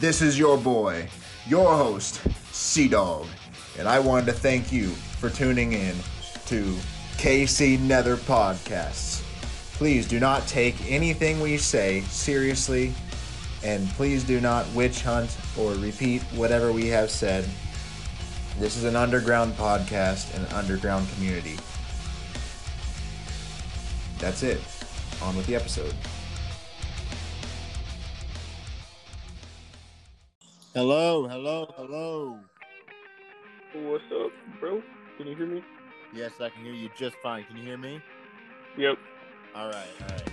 This is your boy, your host, Sea Dog, and I wanted to thank you for tuning in to KC Nether Podcasts. Please do not take anything we say seriously, and please do not witch hunt or repeat whatever we have said. This is an underground podcast and an underground community. That's it. On with the episode. Hello, hello, hello. What's up, bro? Can you hear me? Yes, I can hear you just fine. Can you hear me? Yep. All right, all right.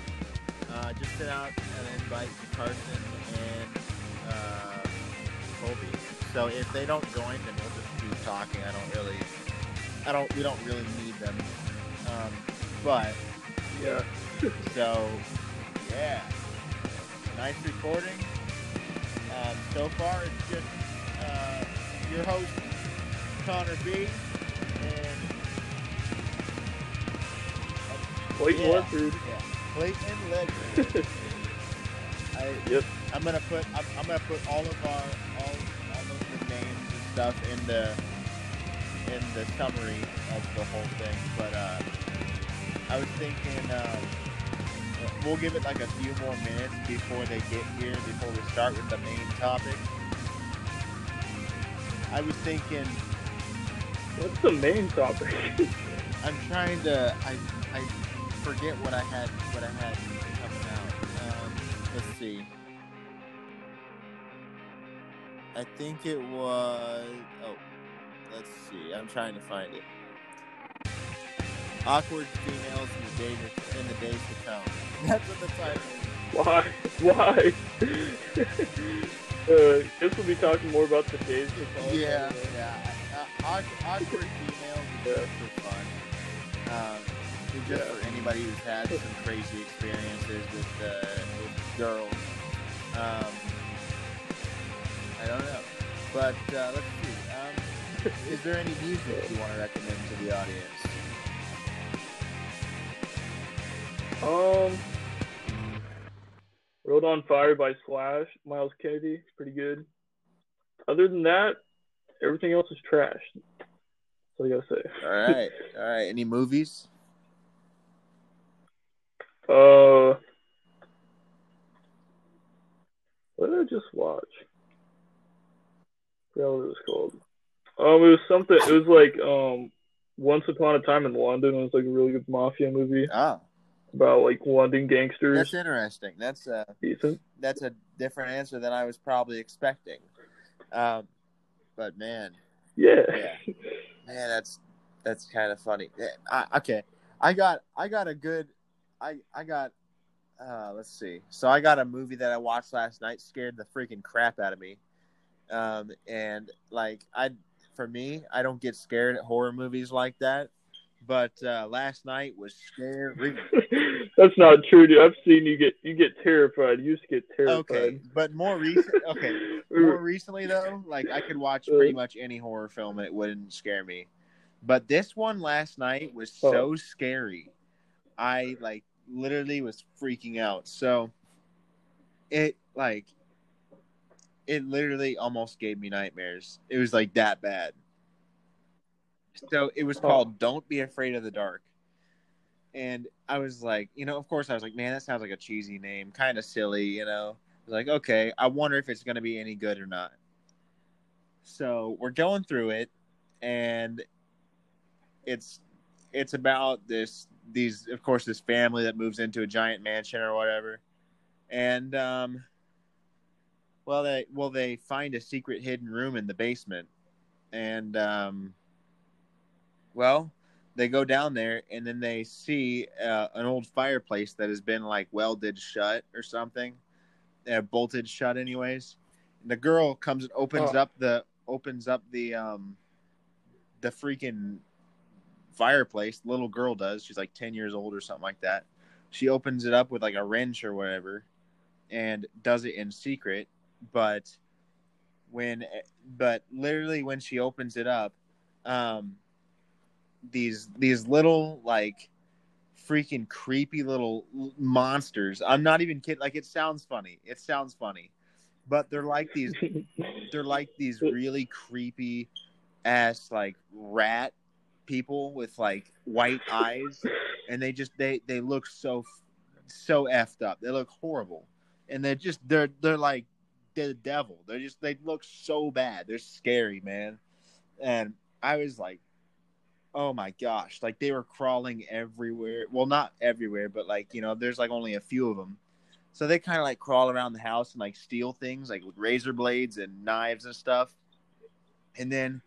Uh, just sent out an invite to Carson and uh, Colby. So if they don't join, then we'll just keep talking. I don't really, I don't, we don't really need them. Um, but Yeah. so, yeah, nice recording. Um, so far, it's just uh, your host Connor B. And Wait, Yeah. what, dude? yeah, Clayton Ledger. I, Yep. I'm gonna put I'm, I'm gonna put all of our all all of the names and stuff in the in the summary of the whole thing. But uh, I was thinking um, we'll give it like a few more minutes before they get here before we start with the main topic. I was thinking What's the main topic? I'm trying to I I forget what I had what I had coming out. Um, let's see. I think it was oh let's see. I'm trying to find it. Awkward females in the days in the days to come. That's what the title. Why? Why? uh, guess we'll be talking more about the days come. Yeah, yeah. Uh, awk- awkward females is Yeah. just for fun. Um, just Yeah. for anybody who's had some crazy experiences with, uh, with girls. Um, I don't know. But uh, let's see. Um, is there any music you want to recommend to the audience? Um, World on Fire by Slash, Myles Kennedy, it's pretty good. Other than that, everything else is trash. That's all I gotta say. All right. All right. Any movies? Uh, what did I just watch? I forgot what it was called. Um, it was something. It was like um, Once Upon a Time in London. It was like a really good mafia movie Oh, about like London gangsters. that's interesting. That's uh, Decent. that's a different answer than I was probably expecting. Um, but man, Yeah. Yeah. Man, that's that's kind of funny. Yeah, I, okay, I got I got a good, I I got, uh, let's see. So I got a movie that I watched last night, scared the freaking crap out of me. Um, and like I, for me, I don't get scared at horror movies like that. But uh, last night was scary. That's not true, dude. I've seen you get you get terrified. You used to get terrified. Okay, but more recent. Okay, more recently though, like I could watch pretty much any horror film and it wouldn't scare me. But this one last night was so Oh. scary. I like literally was freaking out. So it like it literally almost gave me nightmares. It was like that bad. So it was Oh. called Don't Be Afraid of the Dark. And I was like, you know, of course I was like, man, that sounds like a cheesy name, kind of silly, you know. Like, okay, I wonder if it's going to be any good or not. So we're going through it, and it's it's about this these of course this family that moves into a giant mansion or whatever, and um, well they well they find a secret hidden room in the basement, and um, well they go down there and then they see uh, an old fireplace that has been like welded shut or something uh, bolted shut anyways. And the girl comes and opens Oh. up the opens up the um the freaking fireplace. The little girl does. She's like 10 years old or something like that. She opens it up with like a wrench or whatever and does it in secret. But when but literally when she opens it up um these these little like freaking creepy little monsters. I'm not even kidding like it sounds funny. It sounds funny. But they're like these they're like these really creepy ass like rat people with like white eyes. And they just they they look so so effed up. They look horrible. And they're just they're they're like they're the devil. They're just they look so bad. They're scary man. And i was like oh my gosh like they were crawling everywhere well not everywhere but like you know there's like only a few of them so they kind of like crawl around the house and like steal things like with razor blades and knives and stuff and then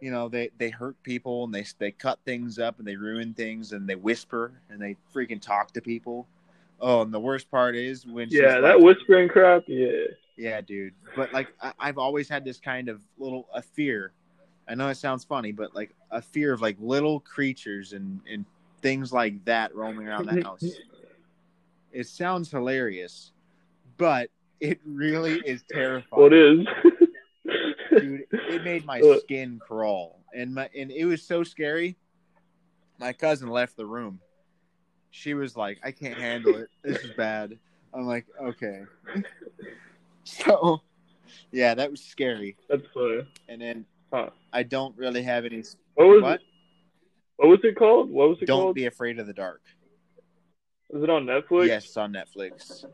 you know they they hurt people and they they cut things up and they ruin things and they whisper and they freaking talk to people oh and the worst part is when yeah, that like- whispering crap. Yeah. yeah dude but like I, i've always had this kind of little a fear i know it sounds funny but like a fear of like little creatures and and things like that roaming around the house it sounds hilarious but it really is terrifying Well, it is. dude it made my Uh. skin crawl and my and it was so scary my cousin left the room she was like i can't handle it this is bad i'm like okay so yeah that was scary That's funny. and then Huh. I don't really have any What was what it? What was it called? What was it don't called? be afraid of the dark Is it on Netflix? yes it's on netflix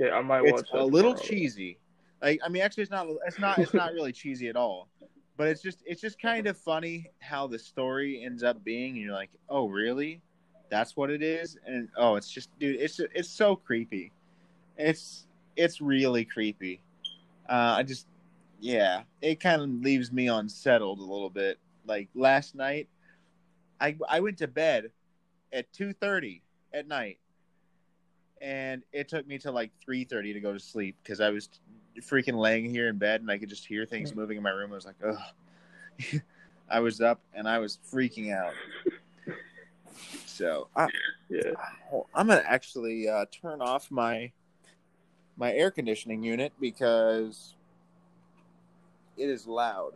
Okay, I might watch it's a little tomorrow. cheesy. Like I mean, actually, it's not. It's not. It's not really cheesy at all. But it's just. It's just kind of funny how the story ends up being, and you're like, oh, really? That's what it is. And oh, it's just, dude. It's it's so creepy. It's it's really creepy. Uh, I just, yeah, it kind of leaves me unsettled a little bit. Like last night, I I went to bed at two thirty at night. And it took me to like 3.30 to go to sleep because i was freaking laying here in bed and i could just hear things moving in my room. I was like oh, i was up and i was freaking out. So I, Yeah. i'm gonna actually uh, turn off my my air conditioning unit because it is loud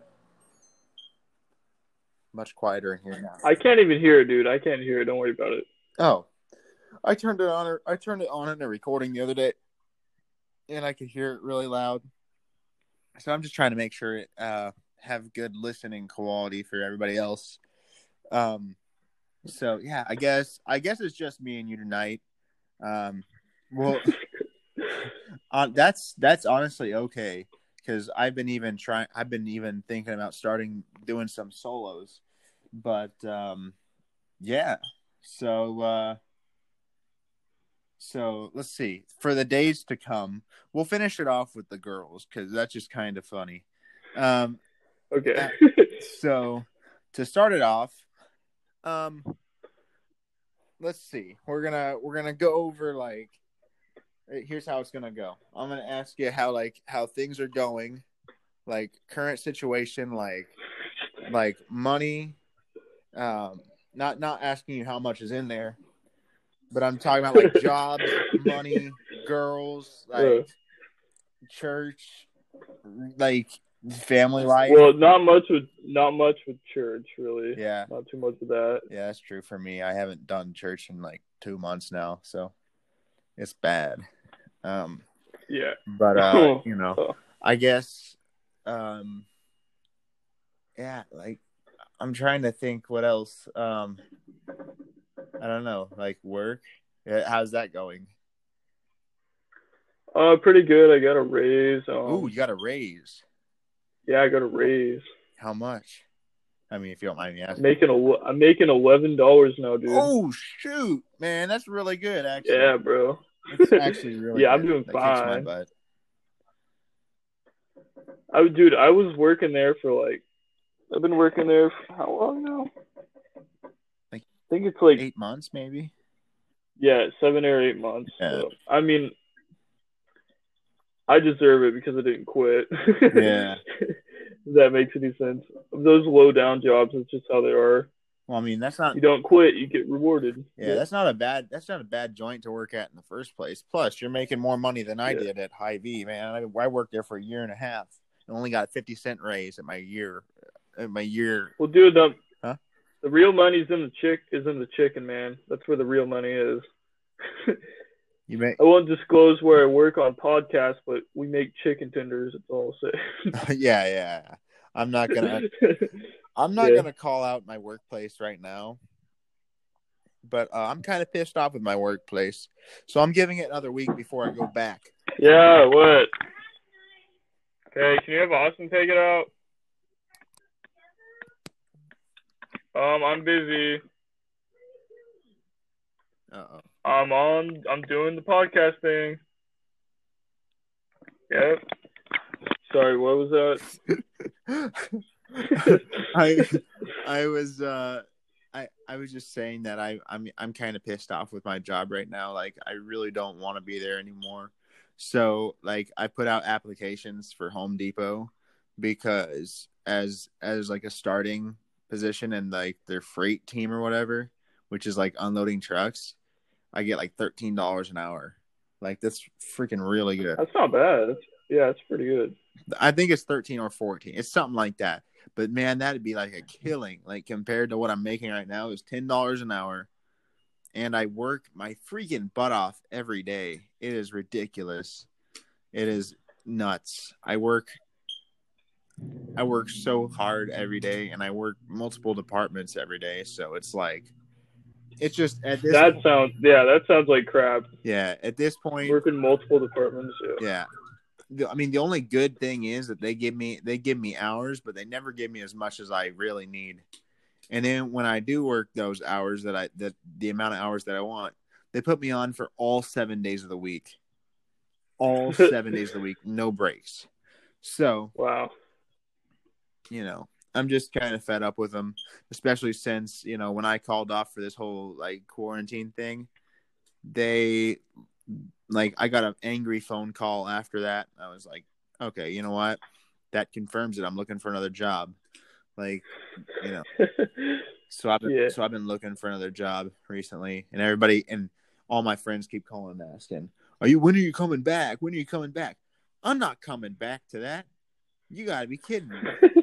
much quieter in here now I can't even hear it, dude. I can't hear it. Don't worry about it. Oh, I turned it on. I turned it on in a recording the other day, and I could hear it really loud. So I'm just trying to make sure it uh, have good listening quality for everybody else. Um, so yeah, I guess I guess it's just me and you tonight. Um, well, uh, that's that's honestly okay because I've been even trying. I've been even thinking about starting doing some solos, but um, yeah. So uh so let's see. For the days to come, we'll finish it off with the girls cuz that's just kind of funny. Um Okay. so to start it off, um let's see. We're to we're going to go over like here's how it's going to go. I'm going to ask you how like how things are going, like current situation like like money um not not asking you how much is in there, but I'm talking about like jobs, money, girls, like Uh. church, like family life. well, not much with not much with church, really. yeah, Not too much of that. yeah, that's true for me. I haven't done church in like two months now, so it's bad. Um, Yeah. but uh, you know, Oh. I guess, um, yeah, like I'm trying to think what else. Um, I don't know, like work. How's that going? Uh, pretty good. I got a raise. Um, Ooh, you got a raise. yeah, I got a raise. How much? I mean, if you don't mind me asking. Making a, I'm making eleven dollars now, dude. Oh shoot, man, that's really good. Actually, yeah, bro. That's actually really. Yeah, I'm doing That fine. I dude, I was working there for like, I've been working there for how long now? Like I think it's like Eight months, maybe. yeah, seven or eight months. Yeah. So, I mean, I deserve it because I didn't quit. Yeah. That makes any sense. Those low down jobs, it's just how they are. Well, I mean, that's not. You don't quit, you get rewarded. Yeah, that's not a bad. That's not a bad joint to work at in the first place. Plus, you're making more money than I Yeah. did at Hy-Vee, man. I, I worked there for a year and a half and only got a fifty cent raise at my year. At my year. Well, dude, the Huh? the real money's in the chick is in the chicken, man. That's where the real money is. You make I won't disclose where I work on podcasts, but we make chicken tenders. It's all I'll yeah, yeah. I'm not gonna I'm not Yeah. gonna call out my workplace right now. But uh, I'm kind of pissed off with my workplace. So I'm giving it another week before I go back. yeah, what? Okay, can you have Austin take it out? Um, I'm busy. Uh-oh. I'm on. I'm doing the podcast thing. Yep. Sorry, what was that? I I was uh I I was just saying that I I'm I'm kind of pissed off with my job right now. Like I really don't want to be there anymore. So like I put out applications for Home Depot because as as like a starting position in like their freight team or whatever, which is like unloading trucks, I get like thirteen dollars an hour. Like that's freaking really good. That's not bad. Yeah, it's pretty good. I think it's 13 or 14. It's something like that. But man, that'd be like a killing. Like compared to what I'm making right now is $10 an hour. And I work my freaking butt off every day. It is ridiculous. It is nuts. I work I work so hard every day and I work multiple departments every day. So it's like it's just at this That sounds. Yeah, that sounds like crap. yeah, at this point Working multiple departments. Yeah. yeah i mean the only good thing is that they give me they give me hours but they never give me as much as i really need. And then when i do work those hours that i that the amount of hours that i want they put me on for all seven days of the week. All seven days of the week no breaks. So Wow. you know i'm just kind of fed up with them especially since you know when i called off for this whole like quarantine thing they like i got an angry phone call after that. I was like okay you know what? That confirms it. I'm looking for another job. Like you know. So i've been, Yeah. so i've been looking for another job recently and everybody and all my friends keep calling and asking are you when are you coming back? When are you coming back? I'm not coming back to that. You gotta be kidding me.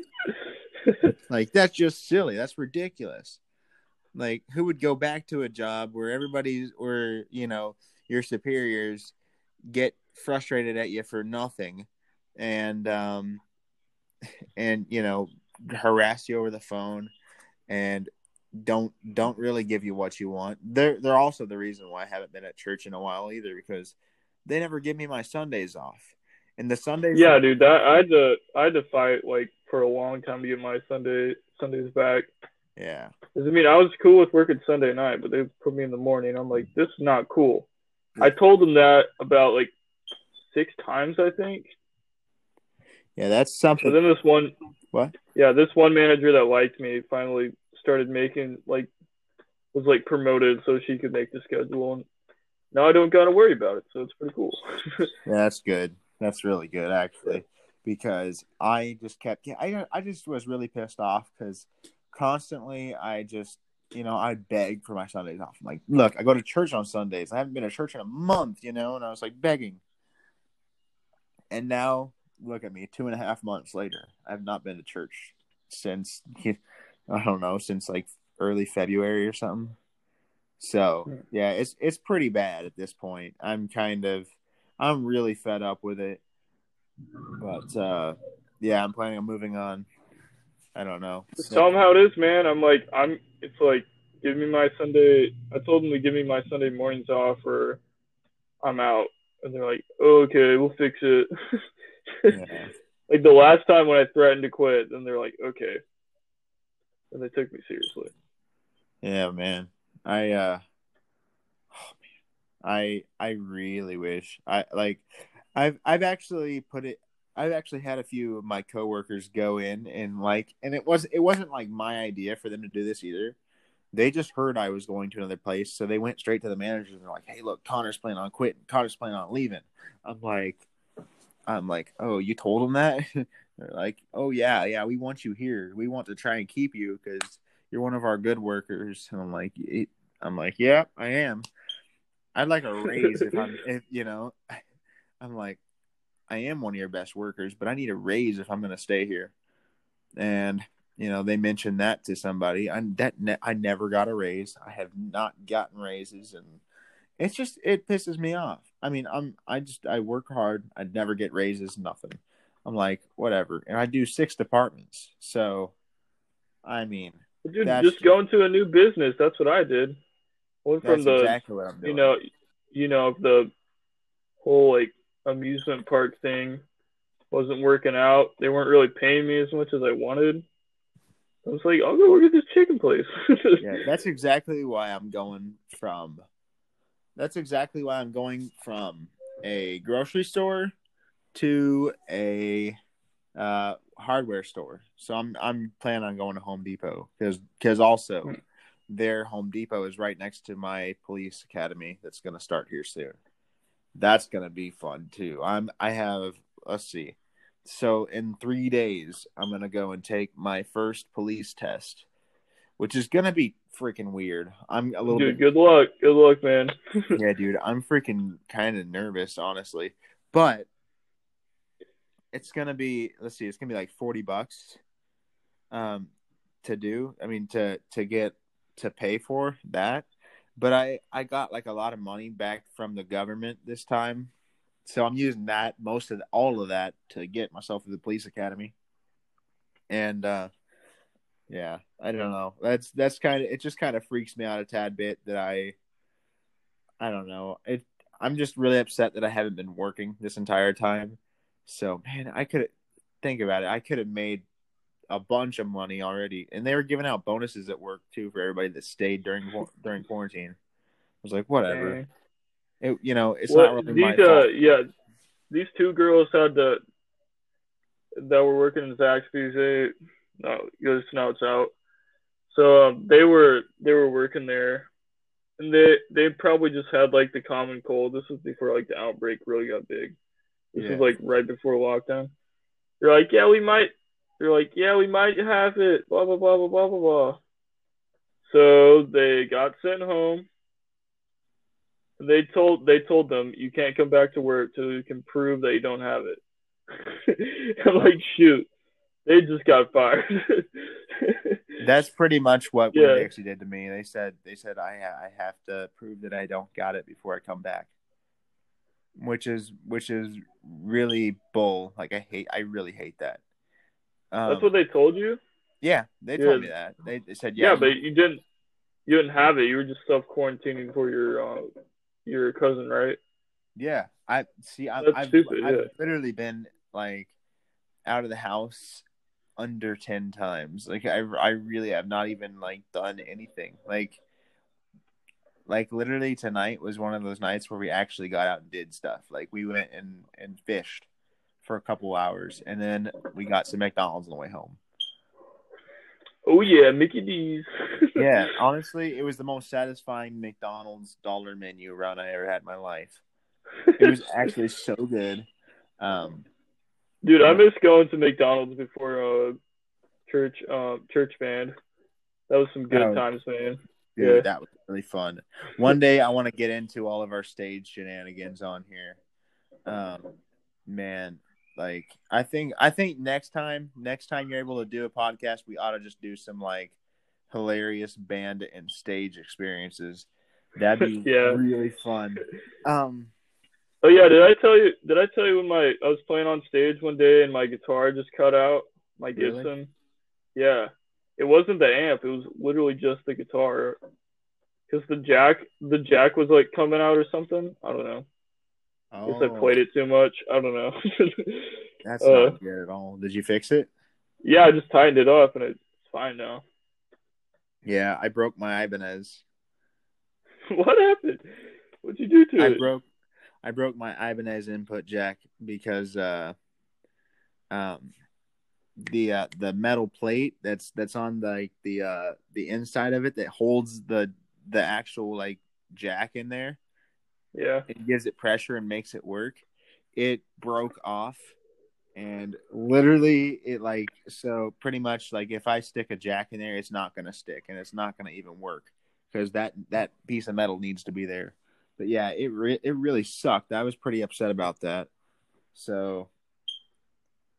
Like that's just silly. That's ridiculous. Like who would go back to a job where everybody's or you know your superiors get frustrated at you for nothing and um and you know harass you over the phone and don't don't really give you what you want. They're they're also the reason why I haven't been at church in a while either because they never give me my Sundays off. And the Sundays yeah, dude. That I had to. I had to fight like for a long time to get my Sunday Sundays back. yeah. 'Cause, I mean, I was cool with working Sunday night, but they put me in the morning. I'm like, this is not cool. I told them that about like six times, I think. Yeah, that's So something then this one, What? Yeah, this one manager that liked me finally started making like was like promoted so she could make the schedule, and now I don't gotta worry about it. So it's pretty cool. Yeah, that's good. That's really good actually, because I just kept. I I just was really pissed off because constantly I just you know I beg for my Sundays off. I'm like, look, I go to church on Sundays. I haven't been to church in a month, you know, and I was like begging. And now look at me, two and a half months later, I've not been to church since I don't know since like early February or something. So yeah, it's it's pretty bad at this point. I'm kind of I'm really fed up with it. But uh yeah, I'm planning on moving on. I don't know. Just tell them how it is, man. I'm like, I'm. It's like, give me my Sunday. I told them to give me my Sunday mornings off, or I'm out. And they're like, okay, we'll fix it. Yeah. like the last time when I threatened to quit, then they're like, okay. And they took me seriously. Yeah, man. I uh oh man. I I really wish I like I've I've actually put it I've actually had a few of my coworkers go in and like and it was it wasn't like my idea for them to do this either. They just heard I was going to another place, so they went straight to the managers and they're like, "Hey, look, Connor's planning on quitting. Connor's planning on leaving." I'm like, I'm like, "Oh, you told him that?" they're like, "Oh yeah, yeah, we want you here. We want to try and keep you because you're one of our good workers." And I'm like, "I'm like, yeah, I am. I'd like a raise if I'm, if you know." I'm like, I am one of your best workers, but I need a raise if I'm going to stay here. And you know, they mentioned that to somebody. I that ne- I never got a raise. I have not gotten raises, and it's just it pisses me off. I mean, I'm I just I work hard. I never get raises, nothing. I'm like whatever, and I do six departments. So, I mean, Dude, just go into a new business. That's what I did. Went from that's the exactly what I'm doing. you know, you know the whole like amusement park thing wasn't working out. They weren't really paying me as much as I wanted. I was like, I'll go work at this chicken place. yeah, that's exactly why I'm going from. That's exactly why I'm going from a grocery store to a uh, hardware store. So I'm I'm planning on going to Home Depot because because also their Home Depot is right next to my police academy that's going to start here soon. That's going to be fun too. I'm I have let's see. So in 3 days I'm going to go and take my first police test, which is going to be freaking weird. I'm a little Dude, bit good luck. Good luck, man. yeah, dude, I'm freaking kind of nervous, honestly. But it's gonna be let's see, it's gonna be like forty bucks, um, to do. I mean, to to get to pay for that. But I I got like a lot of money back from the government this time, so I'm using that most of all of that to get myself to the police academy. And uh, yeah, I don't know. That's that's kind of it. Just kind of freaks me out a tad bit that I I don't know. It. I'm just really upset that I haven't been working this entire time. So man, I could think about it. I could have made a bunch of money already, and they were giving out bonuses at work too for everybody that stayed during during quarantine. I was like, whatever. It, you know, it's Well, not really my these uh fault. yeah, these two girls had to that were working in Zaxby's. They no, your snouts out. So um, they were they were working there, and they they probably just had like the common cold. This was before like the outbreak really got big. This Yeah. was like right before lockdown. They're like, yeah, we might. They're like, yeah, we might have it. Blah blah blah blah blah blah blah. So they got sent home. They told they told them you can't come back to work till you can prove that you don't have it. I'm like, shoot, they just got fired. That's pretty much what Yeah. Winn Dixie did to me. They said they said I I have to prove that I don't got it before I come back, which is which is really bull. Like I hate I really hate that. Um, That's what they told you. yeah, they Yeah. told me that. They, they said Yeah, yeah, but you didn't. You didn't have it. You were just self quarantining for your uh, your cousin, right? Yeah, I see. I've, That's I've, stupid, I've yeah. literally been like out of the house under ten times. Like I, I really have not even like done anything. Like, like literally tonight was one of those nights where we actually got out and did stuff. Like we went and and fished for a couple hours, and then we got some McDonald's on the way home. Oh yeah, Mickey D's. Yeah, honestly, it was the most satisfying McDonald's dollar menu run I ever had in my life. It was actually so good. Um, Dude, I miss going to McDonald's before uh church um church band. That was some good times, man. Dude, Yeah. that was really fun. One day I want to get into all of our stage shenanigans on here. Um, man, like I think I think next time, next time you're able to do a podcast, we ought to just do some like hilarious band and stage experiences. That'd be Yeah. really fun. Um, Oh yeah, did I tell you? Did I tell you when my I was playing on stage one day and my guitar just cut out? My Really? Gibson. Yeah, it wasn't the amp. It was literally just the guitar. Cause the jack, the jack was like coming out or something. I don't know. I guess I oh, played it too much. I don't know. That's uh, not good at all. Did you fix it? yeah, I just tightened it up and it's fine now. Yeah, I broke my Ibanez. what happened? What'd you do to I it? broke I broke my Ibanez input jack because uh um the uh the metal plate that's that's on the, like the uh the inside of it that holds the the actual like jack in there yeah. it gives it pressure and makes it work it broke off. And literally it like so pretty much like if i stick a jack in there it's not to stick and it's not to even work because that that piece of metal needs to be there. But yeah it re- it really sucked. I was pretty upset about that. So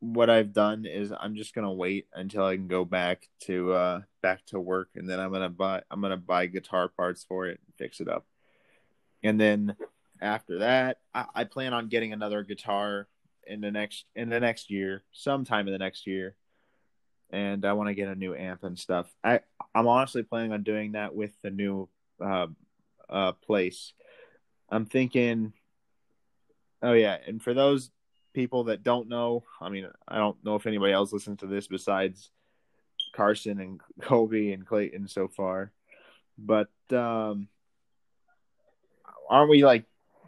what i've done is i'm just to wait until i can go back to uh back to work and then i'm to buy i'm to buy guitar parts for it and fix it up and then after that, I, I plan on getting another guitar in the next in the next year, sometime in the next year, and I want to get a new amp and stuff. I I'm honestly planning on doing that with the new uh, uh, place. I'm thinking. Oh yeah, and for those people that don't know, I mean, I don't know if anybody else listens to this besides Carson and Colby and Clayton so far, but um, aren't we like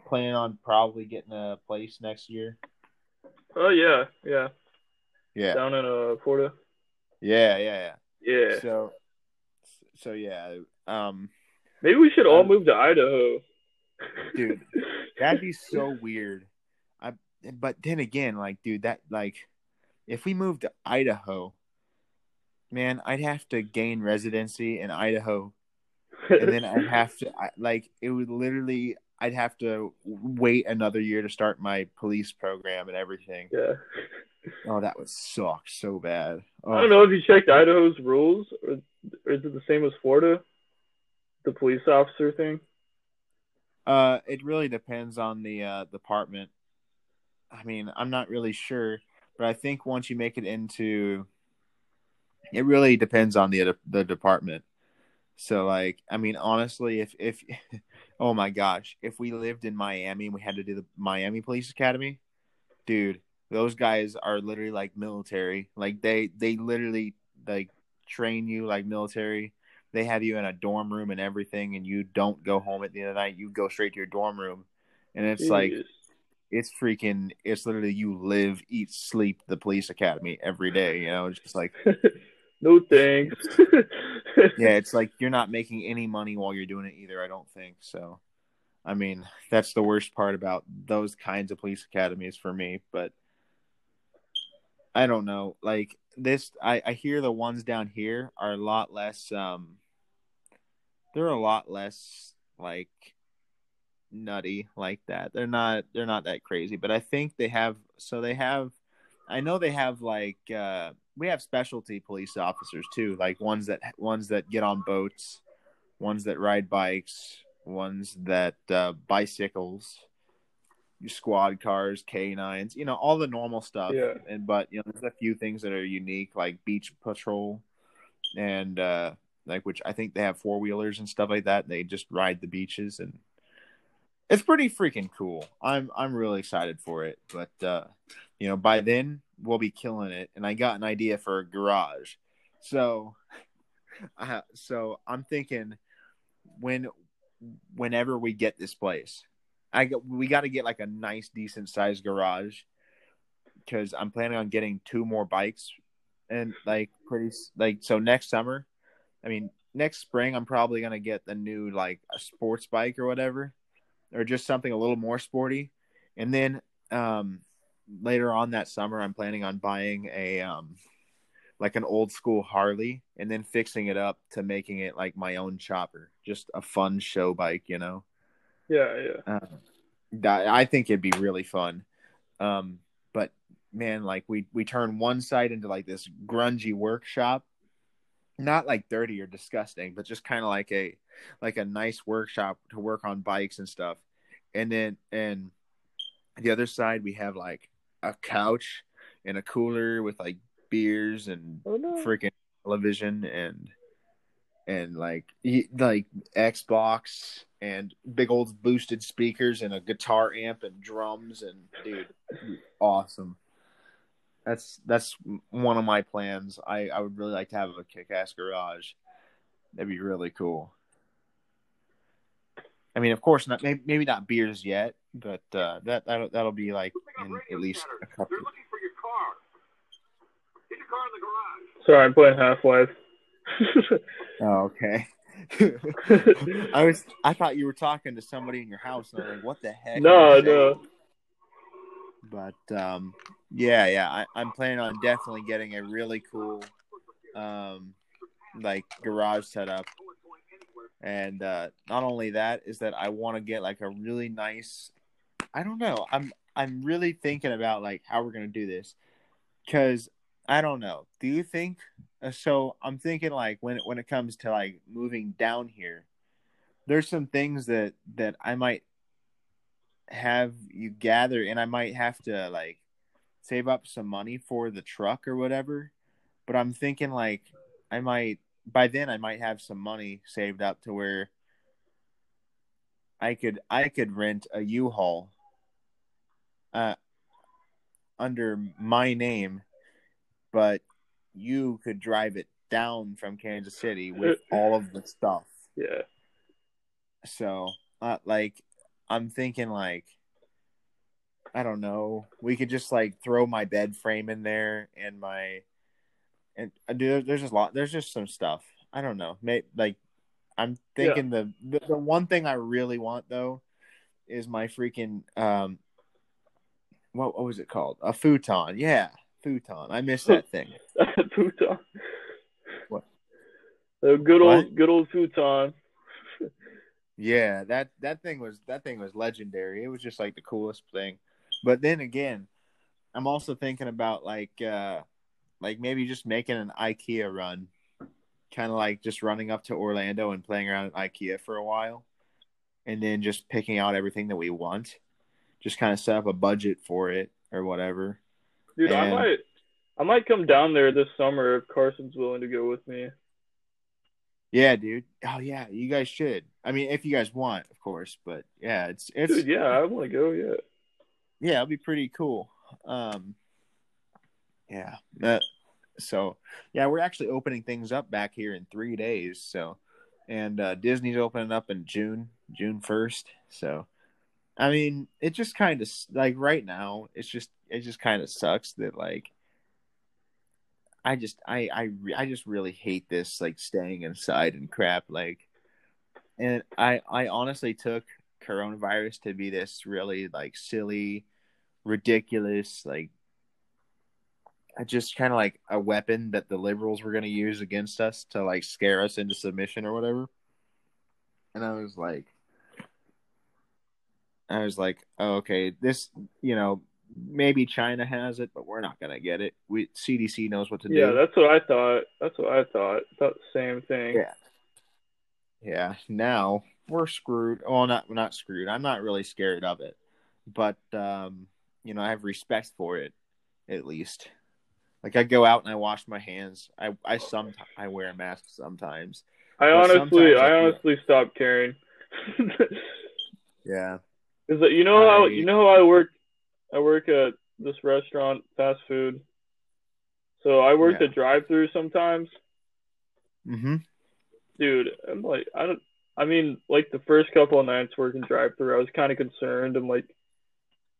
planning on probably getting a place next year? Oh yeah, yeah. Yeah. Down in uh Florida. Yeah, yeah, yeah. Yeah. So, so yeah. Um, maybe we should all um, move to Idaho. dude, that'd be so weird. I, but then again, like, dude, that like, if we moved to Idaho, man, I'd have to gain residency in Idaho, and then I'd have to I, like, it would literally. I'd have to wait another year to start my police program and everything. yeah. Oh, that would suck so bad. Oh, I don't know if you checked Idaho's rules, or, or is it the same as Florida? The police officer thing. Uh, it really depends on the uh, department. I mean, I'm not really sure, but I think once you make it into, it really depends on the the department. So, like, I mean, honestly, if if, oh my gosh, if we lived in Miami and we had to do the Miami Police Academy, dude, those guys are literally like military. Like they they literally like train you like military. They have you in a dorm room and everything, and you don't go home at the end of the night. You go straight to your dorm room, and it's like it's freaking. It's literally you live, eat, sleep the police academy every day. You know, it's just like no thanks. yeah, it's like you're not making any money while you're doing it either. I don't think so. I mean, that's the worst part about those kinds of police academies for me. But I don't know. Like this, I I hear the ones down here are a lot less. Um, they're a lot less like nutty like that. They're not. They're not that crazy. But I think they have. So they have. I know they have like. uh we have specialty police officers too, like ones that ones that get on boats, ones that ride bikes, ones that uh, bicycles, squad cars, canines, you know, all the normal stuff. Yeah. And but you know, there's a few things that are unique, like beach patrol, and uh, like which I think they have four wheelers and stuff like that. They just ride the beaches, and it's pretty freaking cool. I'm I'm really excited for it, but uh, you know, by then we'll be killing it. And I got an idea for a garage, so uh, so I'm thinking when whenever we get this place, I got, we got to get like a nice, decent sized garage because I'm planning on getting two more bikes and like pretty like so next summer. I mean, next spring I'm probably gonna get the new like a sports bike or whatever, or just something a little more sporty, and then um later on that summer I'm planning on buying a um like an old school Harley and then fixing it up to making it like my own chopper, just a fun show bike, you know. yeah, yeah. Um, that I think it'd be really fun. Um, but man, like we we turn one side into like this grungy workshop, not like dirty or disgusting, but just kind of like a like a nice workshop to work on bikes and stuff. And then and the other side we have like a couch and a cooler with like beers and Oh no. freaking television and and like like Xbox and big old boosted speakers and a guitar amp and drums and dude, awesome. That's that's one of my plans. I I would really like to have a kick ass garage. That'd be really cool. I mean, of course, not maybe, maybe not beers yet, but uh, that that'll, that'll be like in at least a couple. They're looking for your car. Get your car in the garage. Sorry, I'm playing Half Life. Oh, okay. I was I thought you were talking to somebody in your house, and I'm like, what the heck? no, are you saying? no. But um, yeah, yeah, I, I'm planning on definitely getting a really cool, um, like garage setup, and uh, not only that is that I want to get like a really nice. I don't know. I'm I'm really thinking about like how we're gonna do this, because I don't know. Do you think? uh, So I'm thinking like when when it comes to like moving down here, there's some things that that I might have you gather, and I might have to like save up some money for the truck or whatever. But I'm thinking like I might by then I might have some money saved up to where I could I could rent a U-Haul uh under my name, but you could drive it down from Kansas City with all of the stuff. Yeah. So, uh, like, I'm thinking like, I don't know, we could just like throw my bed frame in there and my, and uh, dude, there's just a lot, there's just some stuff. I don't know, maybe like, I'm thinking the, the the one thing I really want though is my freaking um, what what was it called? A futon, yeah, futon. I miss that thing. futon. What? The good old What? good old futon. Yeah, that that thing was that thing was legendary. It was just like the coolest thing. But then again, I'm also thinking about like uh like maybe just making an IKEA run. Kind of like just running up to Orlando and playing around at IKEA for a while and then just picking out everything that we want. Just kind of set up a budget for it or whatever. Dude, I might I might come down there this summer if Carson's willing to go with me. Yeah, dude. Oh yeah, you guys should. I mean, if you guys want, of course, but yeah, it's it's Dude, yeah, I want to go. Yeah. yeah, it'll be pretty cool. Um, yeah, that, so yeah, we're actually opening things up back here in three days. So, and uh, Disney's opening up in June, June first. So, I mean, it just kind of like right now, it's just it just kind of sucks that like. I just I I I just really hate this like staying inside and crap like and I I honestly took coronavirus to be this really like silly ridiculous like just kind of like a weapon that the liberals were going to use against us to like scare us into submission or whatever and I was like I was like oh, okay this you know maybe China has it but we're not going to get it we CDC knows what to Yeah, do Yeah, that's what I thought. That's what I thought. Thought the same thing. Yeah. yeah now we're screwed well not not screwed i'm not really scared of it but um you know i have respect for it at least like i go out and i wash my hands i i some i wear a mask sometimes I honestly, I I honestly stopped caring. yeah Is that you know how I- you know how I work? I work at this restaurant, fast food. So I work Yeah. the drive-through sometimes, mm-hmm dude. I'm like, I don't. I mean, like the first couple of nights working drive-through, I was kind of concerned. I'm like,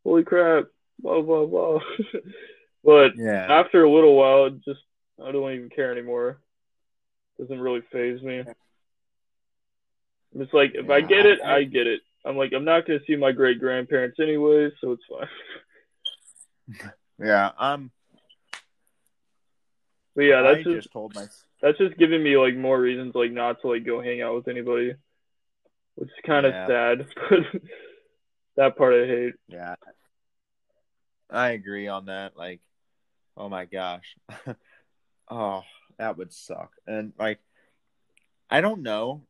holy crap, blah blah blah. but yeah after a little while, it just I don't even care anymore. It Doesn't really phase me. It's like if I get it, I- I get it. I'm like I'm not gonna see my great grandparents anyway, so it's fine. yeah um But yeah, i that's just, just told my that's just giving me like more reasons like not to like go hang out with anybody, which is kind of Yeah. sad. But that part I hate. Yeah. I agree on that. Like, oh my gosh. oh, that would suck. And like I don't know.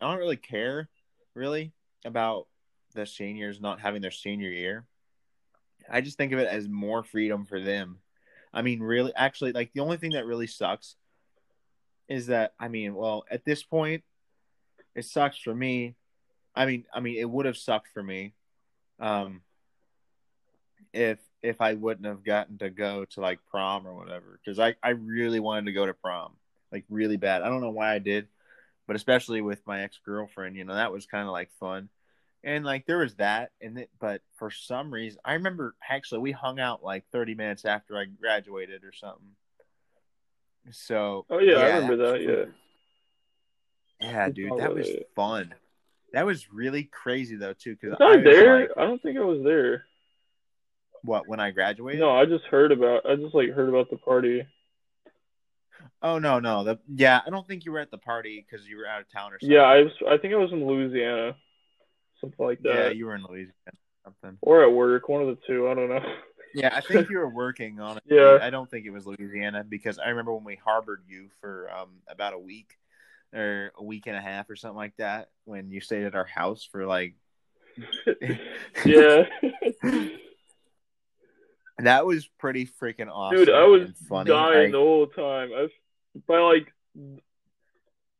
I don't really care really about the seniors not having their senior year. I just think of it as more freedom for them. I mean, really actually like the only thing that really sucks is that I mean, well, at this point it sucks for me. I mean, I mean it would have sucked for me um if if I wouldn't have gotten to go to like prom or whatever because I I really wanted to go to prom like really bad. I don't know why I did, but especially with my ex girlfriend, you know that was kind of like fun, and like there was that and it, but for some reason I remember actually we hung out like thirty minutes after I graduated or something. So Oh yeah, I remember that. Yeah. yeah, dude, that was fun. That was really crazy though too because I, was there? like, I don't think I was there. What when I graduated? No, I just heard about. I just like heard about the party. Oh no, no. The yeah, I don't think you were at the party because you were out of town or something. Yeah, I was. I think I was in Louisiana, something like that, yeah, you were in Louisiana or something. or at work. One of the two. I don't know. Yeah, I think you were working on it. Yeah. I don't think it was Louisiana because I remember when we harbored you for um about a week. or a week and a half or something like that when you stayed at our house for like yeah. that was pretty freaking awesome. Dude, I was funny. dying Like, the whole time. I was, by like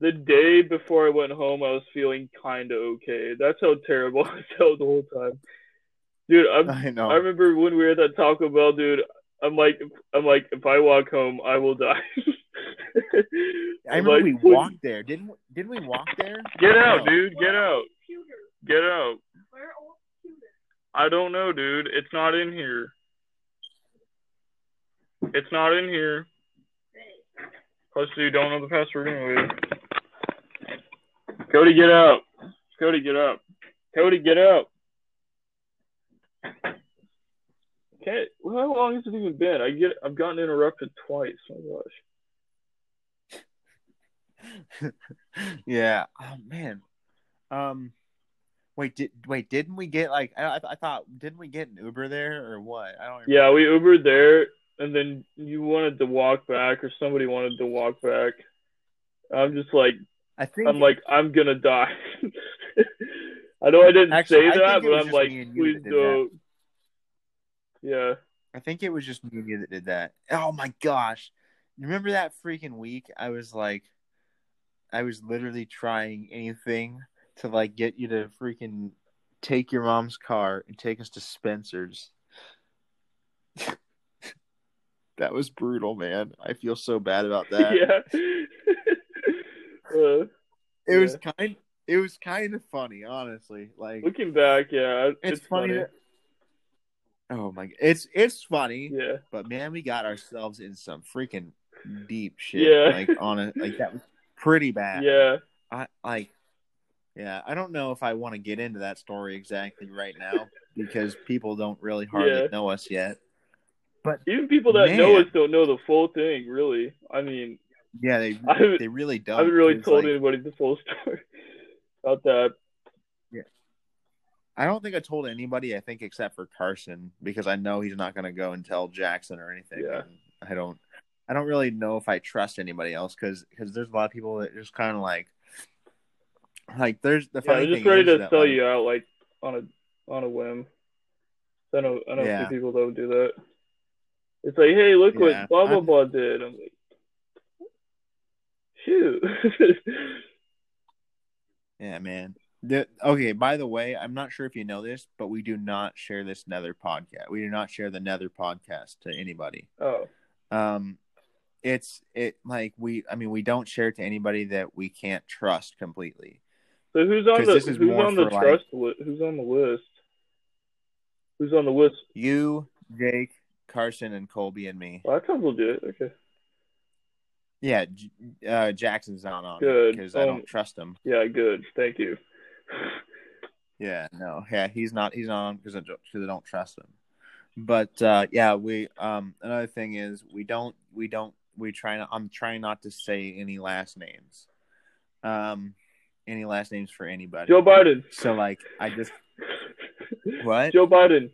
the day before I went home, I was feeling kind of okay. That's how terrible I felt the whole time. Dude, I'm, I know. I remember when we were at that Taco Bell, dude. I'm like, I'm like, if I walk home, I will die. I remember like, we walked there. Didn't we, didn't we walk there? Get out, No. dude. Get out. Get out. Where are all computers? I don't know, dude. It's not in here. It's not in here. Plus, you don't know the password anyway. Cody, get out. Cody, get out. Cody, get out. Okay, well, how long has it even been? I get, I've gotten interrupted twice. Oh my gosh. yeah. Oh man. Um. Wait. Did wait? Didn't we get like? I, I- I thought. Didn't we get an Uber there or what? I don't. Yeah, we Ubered there, and then you wanted to walk back, or somebody wanted to walk back. I'm just like, I think. I'm like, I'm gonna die. I know I didn't Actually, say that, but I'm like, me and you please don't. Yeah. I think it was just me and you that did that. Oh my gosh. You remember that freaking week? I was like I was literally trying anything to like get you to freaking take your mom's car and take us to Spencer's. That was brutal, man. I feel so bad about that. yeah. uh, It was kind it was kind of funny, honestly. Like looking back, yeah, it's, it's, funny. that- oh my it's it's funny. Yeah. But man, we got ourselves in some freaking deep shit. Yeah. Like on a like that was pretty bad. Yeah. I like yeah, I don't know if I want to get into that story exactly right now because people don't really hardly Yeah. know us yet. But even people that know us don't know the full thing, really. I mean, Yeah, they they really don't. I haven't really told like- anybody the full story about that. Yeah, I don't think I told anybody. I think except for Carson because I know he's not going to go and tell Jackson or anything. Yeah. I don't. I don't really know if I trust anybody else because because there's a lot of people that just kind of like like there's the Yeah, funny they're just ready to sell like, you out like on a on a whim. I know I know Yeah. a few people that would do that. It's like, hey, look Yeah. what blah blah blah did. I'm like, shoot. Yeah, man. The, okay, by the way, I'm not sure if you know this, but we do not share this Nether podcast. We do not share the Nether podcast to anybody. oh, Um, it's it like we. I mean, we don't share it to anybody that we can't trust completely. so who's on the who's on the for, like- trust list? Who's on the list? Who's on the list? You, Jake, Carson, and Colby and me. Well, that sounds legit. Okay. Yeah, uh, Jackson's not on Good. because I Um, don't trust him. Yeah, good. Thank you. Yeah, no, yeah, he's not. He's not on because I don't, because I don't trust him. But uh, yeah, we. Um, another thing is we don't. We don't. We try. Not, I'm trying not to say any last names. Um, any last names for anybody. Joe Biden. So like, I just what? Joe Biden.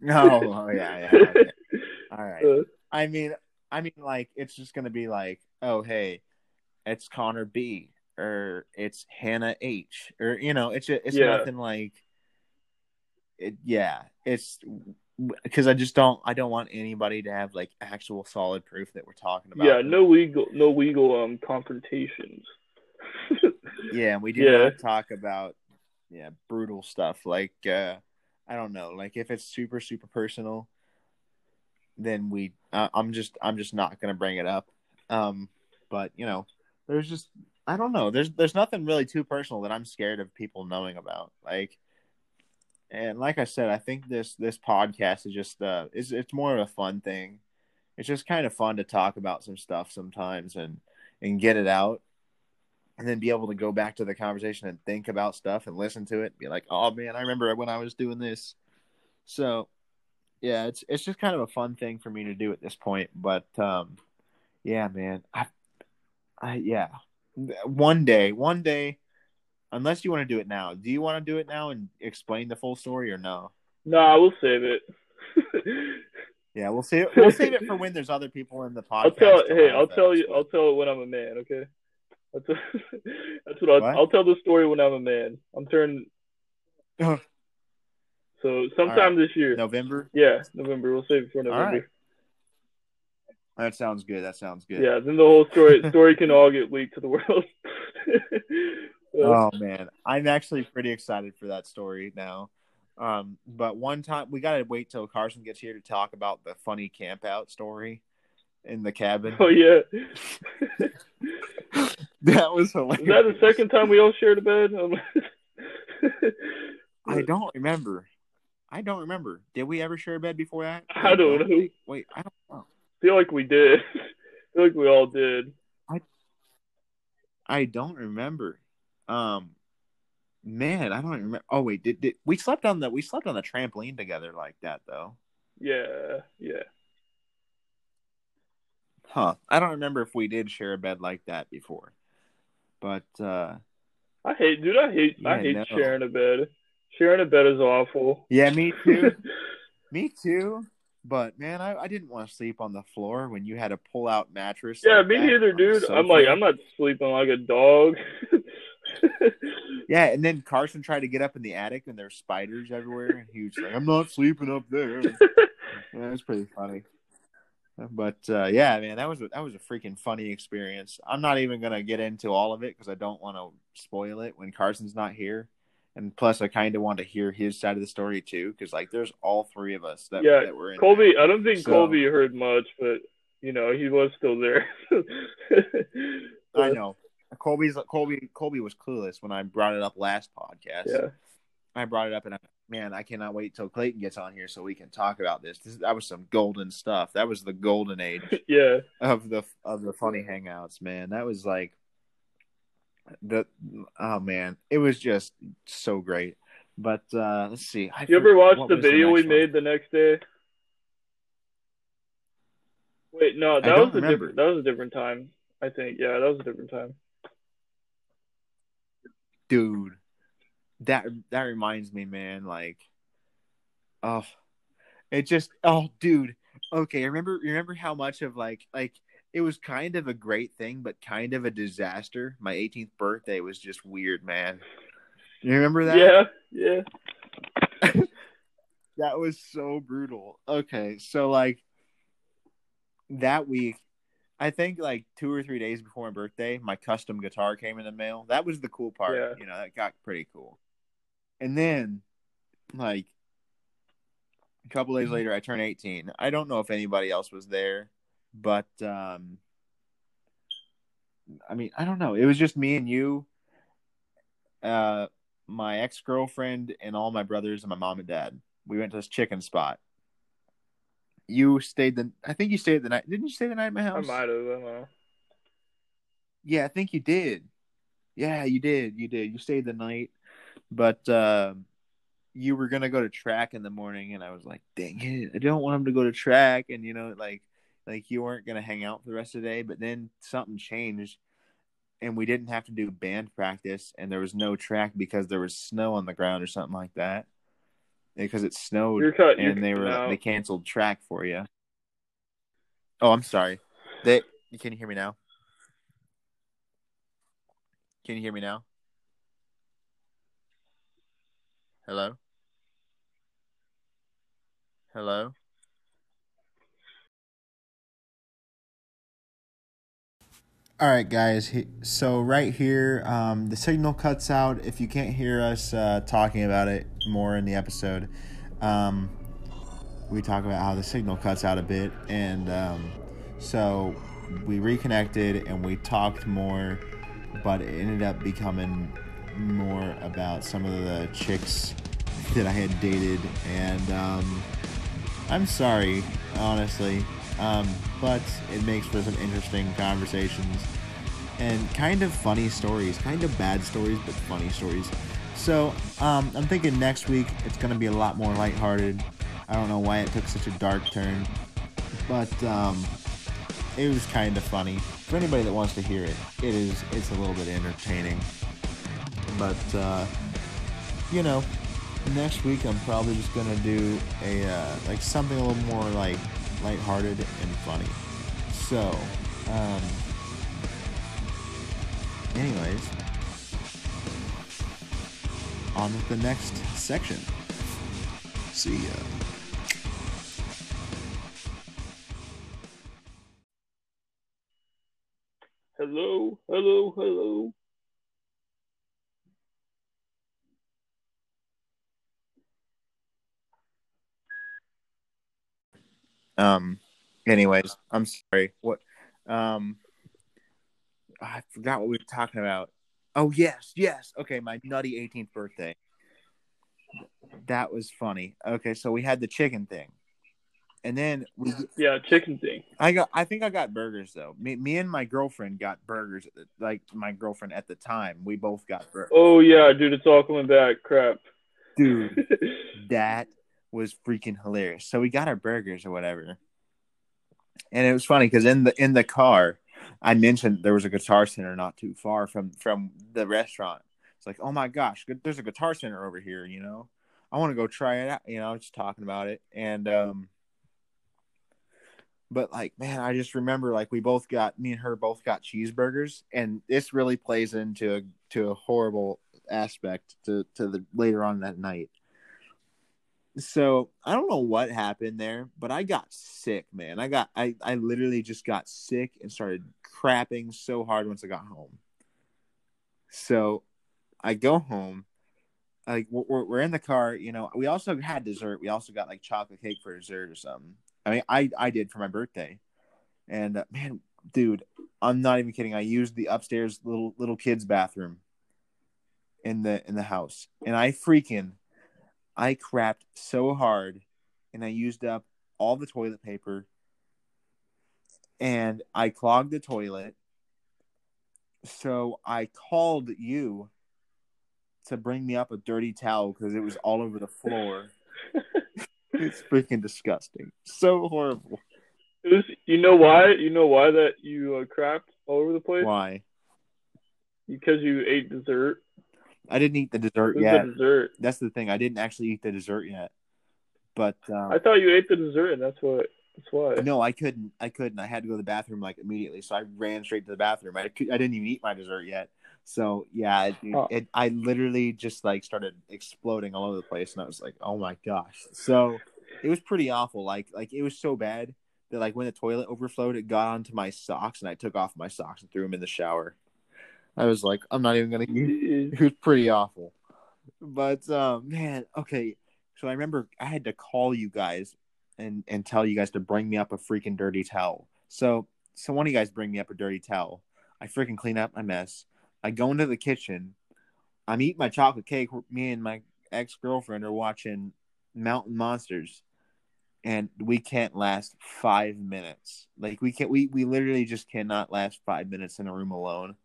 No. Oh yeah, yeah. okay. All right. Uh, I mean, I mean, like it's just gonna be like, oh hey, it's Connor B or it's Hannah H or you know, it's just, it's Yeah. nothing like, it. Yeah, it's because I just don't I don't want anybody to have like actual solid proof that we're talking about. yeah, no legal, no legal um confrontations. Yeah, and we do Yeah. not talk about yeah brutal stuff like uh I don't know like if it's super super personal, then we uh, I'm just I'm just not gonna bring it up. Um, but you know, there's just I don't know. There's there's nothing really too personal that I'm scared of people knowing about. Like, and like I said, I think this this podcast is just uh is it's more of a fun thing. It's just kind of fun to talk about some stuff sometimes and and get it out and then be able to go back to the conversation and think about stuff and listen to it and be like, oh man, I remember when I was doing this. So yeah, it's it's just kind of a fun thing for me to do at this point. But um yeah, man. I I yeah. One day, one day, unless you want to do it now. Do you want to do it now and explain the full story or no? nah, we'll save it. Yeah, we'll save it. We'll save it for when there's other people in the podcast. I'll tell. Hey, I'll tell you. I'll tell it when I'm a man. Okay. That's, that's what I'll, What? I'll tell the story when I'm a man. I'm turning. Oh. So sometime this year. November. Yeah, November. We'll save it for November. right. That sounds good. That sounds good. Yeah, then the whole story story can all get leaked to the world. Oh man, I'm actually pretty excited for that story now. Um, but one time we gotta wait till Carson gets here to talk about the funny camp out story in the cabin. oh yeah. that was hilarious. Is that the second time we all shared a bed? I don't remember. I don't remember. Did we ever share a bed before that? I don't know. Wait, I don't know. feel like we did. feel like we all did. I don't remember. Um, man, I don't remember. Oh wait, did, did we slept on the we slept on the trampoline together like that though? Yeah, yeah. Huh. I don't remember if we did share a bed like that before. But uh I hate, dude. I hate, I hate no. sharing a bed. Sharing a bed is awful. yeah, me too. me too. But man, I, I didn't want to sleep on the floor when you had a pull out mattress. yeah, like me neither, dude. I'm like, I'm not sleeping like a dog. Yeah, and then Carson tried to get up in the attic and there's spiders everywhere and he was like, I'm not sleeping up there. Yeah, it's pretty funny. But uh, yeah, man, that was a, that was a freaking funny experience. I'm not even gonna get into all of it because I don't want to spoil it when Carson's not here, and plus I kind of want to hear his side of the story too because like there's all three of us that, Yeah, that were in. Colby, I don't think So- Colby heard much, but you know, he was still there. there. I know Colby's Colby Colby was clueless when I brought it up last podcast. Yeah. I brought it up and I, man, I cannot wait till Clayton gets on here so we can talk about this. this. That was some golden stuff. That was the golden age. Yeah. of the of the funny hangouts, man. That was like the oh man, it was just so great. But uh let's see. I You ever what the video we one? made the next day? Wait, no, that was a remember. different. That was a different time. I think. Yeah, that was a different time. dude? That that reminds me, man. Like, oh, it just oh, dude. Okay, remember remember how much of like like it was kind of a great thing, but kind of a disaster. My 18th birthday was just weird, man. You remember that? Yeah, yeah. That was so brutal. Okay, so like that week, I think like two or three days before my birthday, my custom guitar came in the mail. That was the cool part. Yeah. You know, that got pretty cool. And then, like, a couple days later, I turned 18. I don't know if anybody else was there, but um, I mean, I don't know. It was just me and you, uh, my ex girlfriend, and all my brothers and my mom and dad. We went to this chicken spot. You stayed the. I think you stayed the night. Didn't you stay the night at my house? I might have. I don't know. Yeah, I think you did. Yeah, you did. You did. You stayed the night, but um you were gonna go to track in the morning, and I was like, "Dang it, I don't want him to go to track." And you know, like, like you weren't gonna hang out for the rest of the day. But then something changed, and we didn't have to do band practice, and there was no track because there was snow on the ground or something like that. Because it snowed, You're cut. You're and they were out. they canceled track for you. Oh, I'm sorry. They can you hear me now? Can you hear me now? Hello? Hello? All right, guys. So right here, um, the signal cuts out. If you can't hear us uh, talking about it more in the episode, um, we talk about how the signal cuts out a bit, and um, so we reconnected and we talked more, but it ended up becoming more about some of the chicks that I had dated, and um, I'm sorry, honestly, um, but it makes for some interesting conversations and kind of funny stories, kind of bad stories, but funny stories. So um, I'm thinking next week it's going to be a lot more lighthearted. I don't know why it took such a dark turn, but um, it was kind of funny. For anybody that wants to hear it, it is it's a little bit entertaining. But uh, you know, next week I'm probably just gonna do a uh, like something a little more like lighthearted and funny. So, um, anyways, on with the next section. See ya. Hello, hello, hello. Um, anyways, I'm sorry. What? Um, I forgot what we were talking about. Oh yes, yes. Okay, my nutty 18th birthday. That was funny. Okay, so we had the chicken thing, and then we. Yeah, chicken thing. I got. I think I got burgers though. Me, me and my girlfriend got burgers. At the, like my girlfriend at the time, we both got burgers. Oh yeah, dude, it's all coming back. Crap. Dude, that was freaking hilarious. So we got our burgers or whatever, and it was funny because in the in the car, I mentioned there was a guitar center not too far from from the restaurant. It's like, oh my gosh, there's a guitar center over here. You know, I want to go try it out. You know, I was just talking about it, and um, but like, man, I just remember like we both got me and her both got cheeseburgers, and this really plays into a to a horrible aspect to to the later on that night. So I don't know what happened there, but I got sick, man. I got I I literally just got sick and started crapping so hard once I got home. So I go home, like we're, we're in the car. You know, we also had dessert. We also got like chocolate cake for dessert or something. I mean, I I did for my birthday, and uh, man, dude, I'm not even kidding. I used the upstairs little little kids bathroom in the in the house, and I freaking I crapped so hard, and I used up all the toilet paper, and I clogged the toilet. So I called you to bring me up a dirty towel because it was all over the floor. it's freaking disgusting. So horrible. It was, you know why? You know why that you uh, crapped all over the place? Why? Because you ate dessert. I didn't eat the dessert yet. the dessert. That's the thing. I didn't actually eat the dessert yet. But um, I thought you ate the dessert, and that's what. That's why. no, I couldn't. I couldn't. I had to go to the bathroom like immediately, so I ran straight to the bathroom. I, I didn't even eat my dessert yet. So yeah, it, Oh. it, I literally just like started exploding all over the place, and I was like, oh my gosh. So it was pretty awful. Like like it was so bad that like when the toilet overflowed, it got onto my socks, and I took off my socks and threw them in the shower. I was like, I'm not even gonna it was pretty awful. But um, man, okay. So I remember I had to call you guys and and tell you guys to bring me up a freaking dirty towel. So so one of you guys bring me up a dirty towel. I freaking clean up my mess. I go into the kitchen. I'm eating my chocolate cake. Me and my ex girlfriend are watching Mountain Monsters, and we can't last five minutes. Like we can't. We we literally just cannot last five minutes in a room alone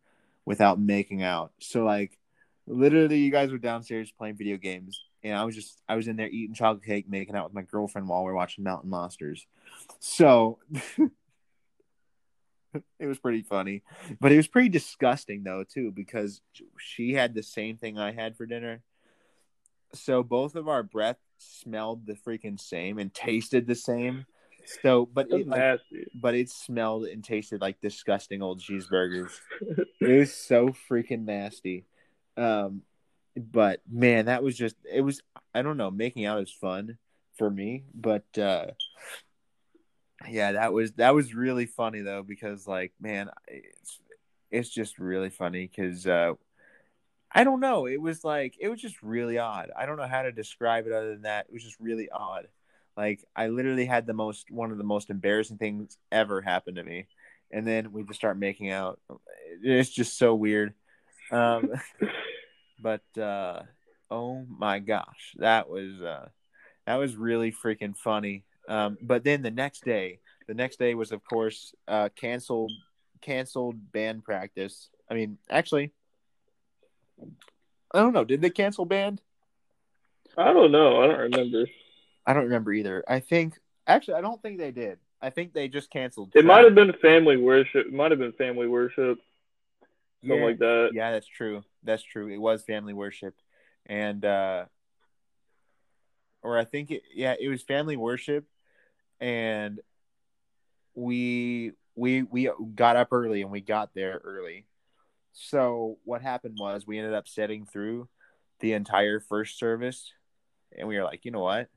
without making out. So like literally you guys were downstairs playing video games and I was just I was in there eating chocolate cake, making out with my girlfriend while we are watching Mountain Monsters. So it was pretty funny. But it was pretty disgusting though too, because she had the same thing I had for dinner. So both of our breath smelled the freaking same and tasted the same. So but it like, but it smelled and tasted like disgusting old cheeseburgers. it was so freaking nasty. Um, but man, that was just it was. I don't know. Making out is fun for me, but uh, yeah, that was that was really funny though because like man, it's it's just really funny because uh, I don't know. It was like it was just really odd. I don't know how to describe it other than that. It was just really odd. Like I literally had the most one of the most embarrassing things ever happen to me, and then we just start making out. It's just so weird. Um, but uh, oh my gosh, that was uh, that was really freaking funny. Um, but then the next day, the next day was of course uh, canceled canceled band practice. I mean, actually, I don't know. Did they cancel band? I don't know. I don't remember. I don't remember either. I think actually, I don't think they did. I think they just canceled. It might have been family worship. It might have been family worship, something Yeah. like that. Yeah, that's true. That's true. It was family worship, and uh, or I think it. Yeah, it was family worship, and we we we got up early and we got there early. So what happened was we ended up sitting through the entire first service, and we were like, you know what?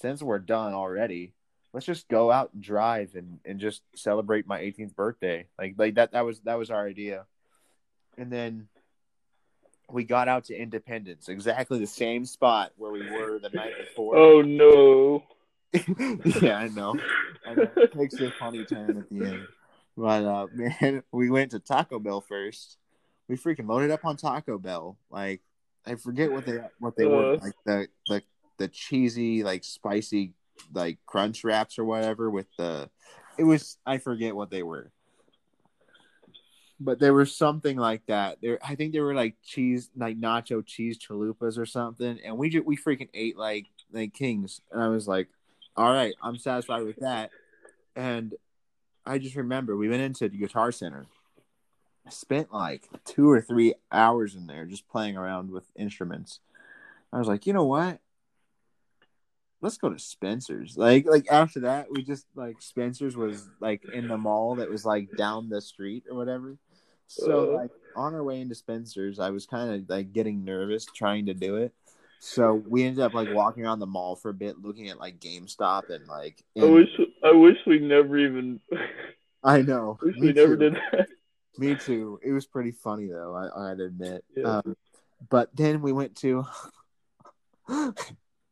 Since we're done already, let's just go out and drive and, and just celebrate my 18th birthday. Like like that that was that was our idea. And then we got out to Independence, exactly the same spot where we were the night before. Oh no. yeah, I know. I know. It takes a funny turn at the end. But uh man, we went to Taco Bell first. We freaking loaded up on Taco Bell. Like I forget what they what they were Uh. like the the the cheesy like spicy like crunch wraps or whatever with the it was I forget what they were. But there was something like that. There I think they were like cheese like nacho cheese chalupas or something and we just we freaking ate like like kings and I was like all right, I'm satisfied with that. And I just remember we went into the guitar center. I spent like two or three hours in there just playing around with instruments. I was like, you know what? Let's go to Spencer's. Like, like after that, we just like Spencer's was like in the mall that was like down the street or whatever. So Uh. like on our way into Spencer's, I was kind of like getting nervous trying to do it. So we ended up like walking around the mall for a bit, looking at like GameStop and like. I wish I wish we never even I know. Me we never too. did that. Me too. It was pretty funny though. I, I admit. Yeah. Um, but then we went to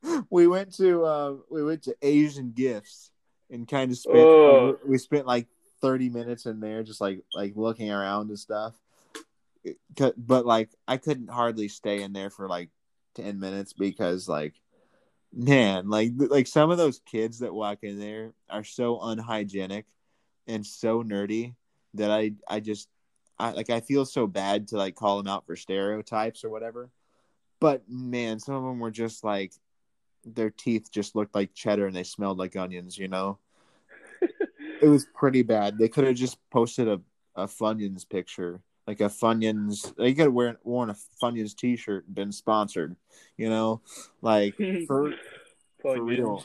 we went to uh, we went to Asian gifts and kind of spent Oh. we spent like thirty minutes in there just like like looking around and stuff. It- But like I couldn't hardly stay in there for like ten minutes because like man like like some of those kids that walk in there are so unhygienic and so nerdy that I I just I like I feel so bad to like call them out for stereotypes or whatever. But man, some of them were just like their teeth just looked like cheddar and they smelled like onions, you know. it was pretty bad. They could have just posted a a Funyuns picture, like a Funyuns. They could have worn worn a Funyuns T-shirt and been sponsored, you know. Like for for real,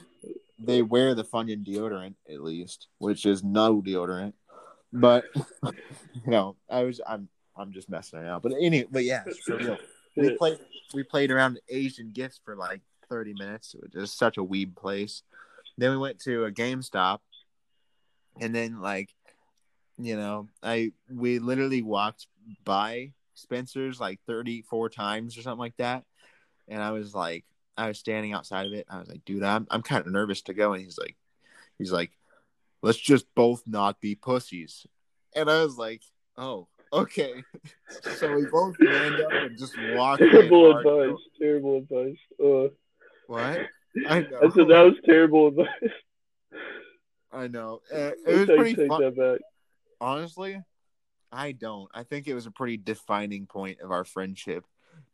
they wear the Funyun deodorant at least, which is no deodorant. But you know, I was I'm I'm just messing around. But anyway, but yeah, for real. We played we played around Asian gifts for like thirty minutes. It was such a weeb place. Then we went to a GameStop, and then like, you know, I we literally walked by Spencer's like thirty four times or something like that, and I was like, I was standing outside of it. I was like, dude, I'm I'm kind of nervous to go, and he's like, he's like, let's just both not be pussies, and I was like, oh, okay. so we both manned up and just walked. Terrible advice. Terrible advice. Uh, What? I know. I said that was terrible advice. I know. Uh, it was I could pretty take fun. that back. Honestly, I don't. I think it was a pretty defining point of our friendship.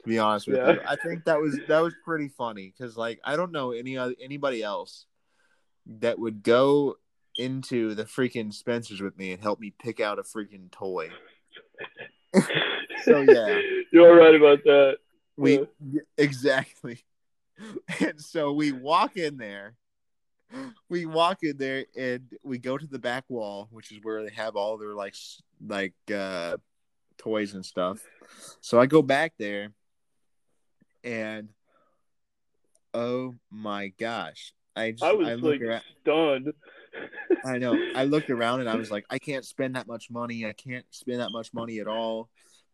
To be honest with Yeah. you, I think that was that was pretty funny because like I don't know any other anybody else that would go into the freaking Spencers with me and help me pick out a freaking toy. So, yeah. You're right about that. We Yeah. exactly. And so we walk in there. We walk in there and we go to the back wall, which is where they have all their like like uh toys and stuff. So I go back there and oh my gosh. I just I was I look like around stunned. I know. I looked around and I was like, I can't spend that much money. I can't spend that much money at all.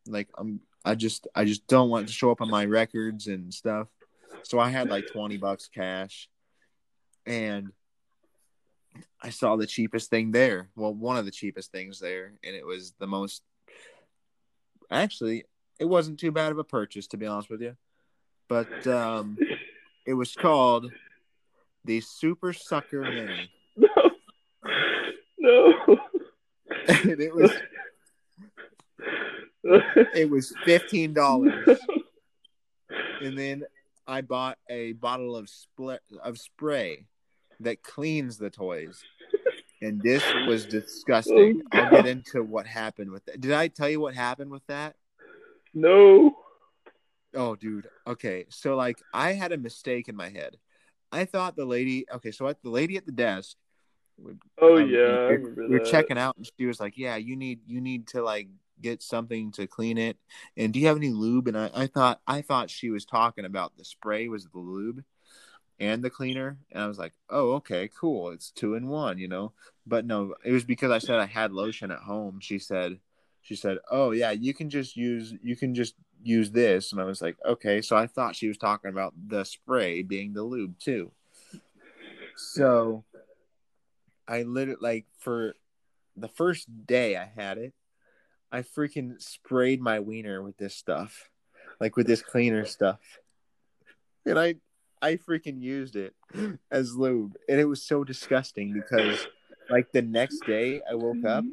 Like I'm I just I just don't want to show up on my records and stuff. So I had like 20 bucks cash and I saw the cheapest thing there. Well, one of the cheapest things there and it was the most Actually, it wasn't too bad of a purchase to be honest with you. But um it was called the Super Sucker Mini. No. No. and it was it was fifteen dollars, and then I bought a bottle of split of spray that cleans the toys, and this was disgusting. Oh, I'll get into what happened with that. Did I tell you what happened with that? no. Oh, dude. Okay, so like I had a mistake in my head. I thought the lady. Okay, so at the lady at the desk Oh um, yeah, I we were- remember we were checking out, and she was like, "Yeah, you need you need to like get something to clean it. And do you have any lube?" And I, I thought I thought she was talking about the spray was the lube and the cleaner, and I was like, "Oh, okay, cool. It's two in one," you know. But no, it was because I said I had lotion at home. She said, she said, "Oh yeah, you can just use you can just use this," and I was like, "Okay." So I thought she was talking about the spray being the lube too. So I literally like for the first day I had it, I freaking sprayed my wiener with this stuff, like with this cleaner stuff, and I I freaking used it as lube, and it was so disgusting because like the next day I woke up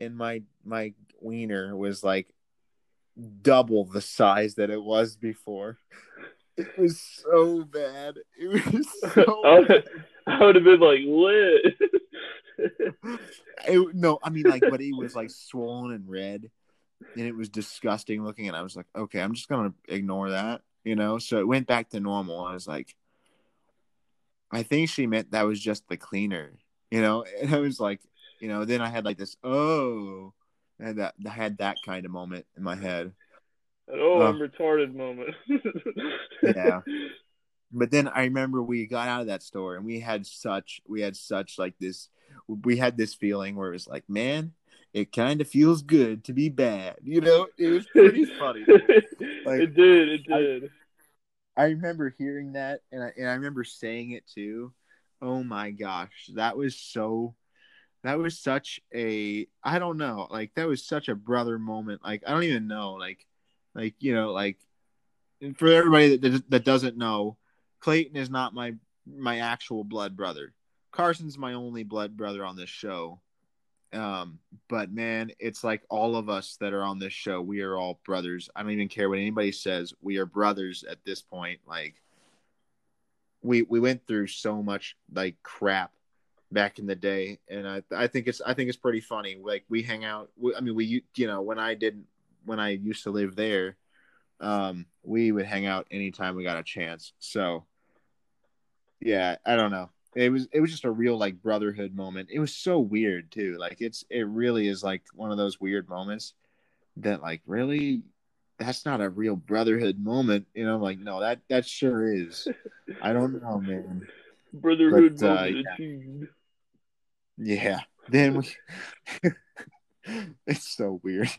and my my wiener was like double the size that it was before. It was so bad. It was so I would, I would have been like lit. it, no, I mean like, but it was like swollen and red, and it was disgusting looking. And I was like, okay, I'm just gonna ignore that, you know. So it went back to normal. I was like, I think she meant that was just the cleaner, you know. And I was like, you know, then I had like this, oh, and that I had that kind of moment in my head. An, oh. I'm um, retarded moment. Yeah. But then I remember we got out of that store and we had such we had such like this we had this feeling where it was like, man, it kind of feels good to be bad. You know, it was pretty funny. Like, it did. It I- did. I remember hearing that and I, and I remember saying it too. Oh my gosh, that was so that was such a I don't know, like that was such a brother moment. Like I don't even know, like like you know, like and for everybody that that doesn't know, Clayton is not my my actual blood brother. Carson's my only blood brother on this show. Um, but man, it's like all of us that are on this show, we are all brothers. I don't even care what anybody says. We are brothers at this point. Like we we went through so much like crap back in the day, and I I think it's I think it's pretty funny. Like we hang out. we- I mean, we you know when I didn't when I used to live there, um, we would hang out anytime we got a chance. So yeah, I don't know. It was it was just a real like brotherhood moment. It was so weird too. Like it's it really is like one of those weird moments that like really that's not a real brotherhood moment. You know, like no, that that sure is. I don't know, man. Brotherhood But, uh, yeah. Yeah. Then we it's so weird.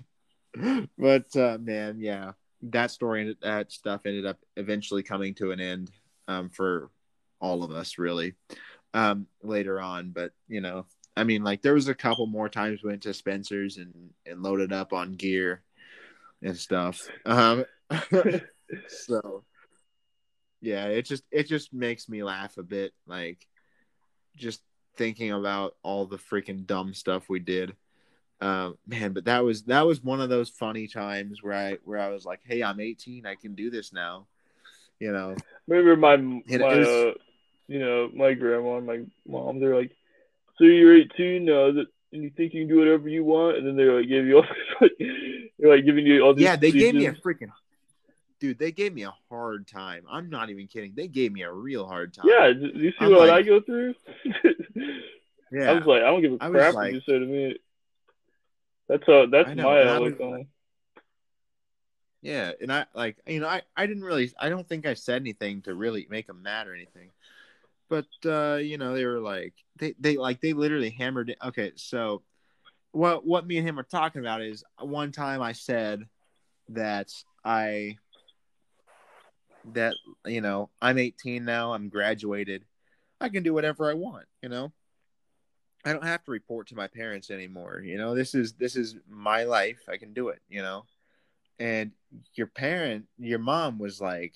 But uh man, yeah. That story that stuff ended up eventually coming to an end um for all of us really. Um later on, but you know, I mean like there was a couple more times we went to Spencer's and and loaded up on gear and stuff. Um so yeah, it just it just makes me laugh a bit like just thinking about all the freaking dumb stuff we did. Um, man, but that was that was one of those funny times where I where I was like, "Hey, I'm 18, I can do this now," you know. Remember my It- it was- uh, you know my grandma and my mom. They're like, so you're 18 now, that and you think you can do whatever you want, and then they like give you all like they're like giving you all these Yeah, they gave me a freaking dude. They gave me a hard time. I'm not even kidding. They gave me a real hard time. Yeah, you see I'm what like- I go through? yeah. I was like, I don't give a crap like- what you say to me. That's how that's know, my outlook on. Yeah, and I like you know I I didn't really I don't think I said anything to really make them mad or anything, but uh you know they were like they they like they literally hammered it. Okay, so what what me and him are talking about is one time I said that I that you know I'm 18 now I'm graduated I can do whatever I want you know? I don't have to report to my parents anymore you know? This is this is my life I can do it you know? And your parent your mom was like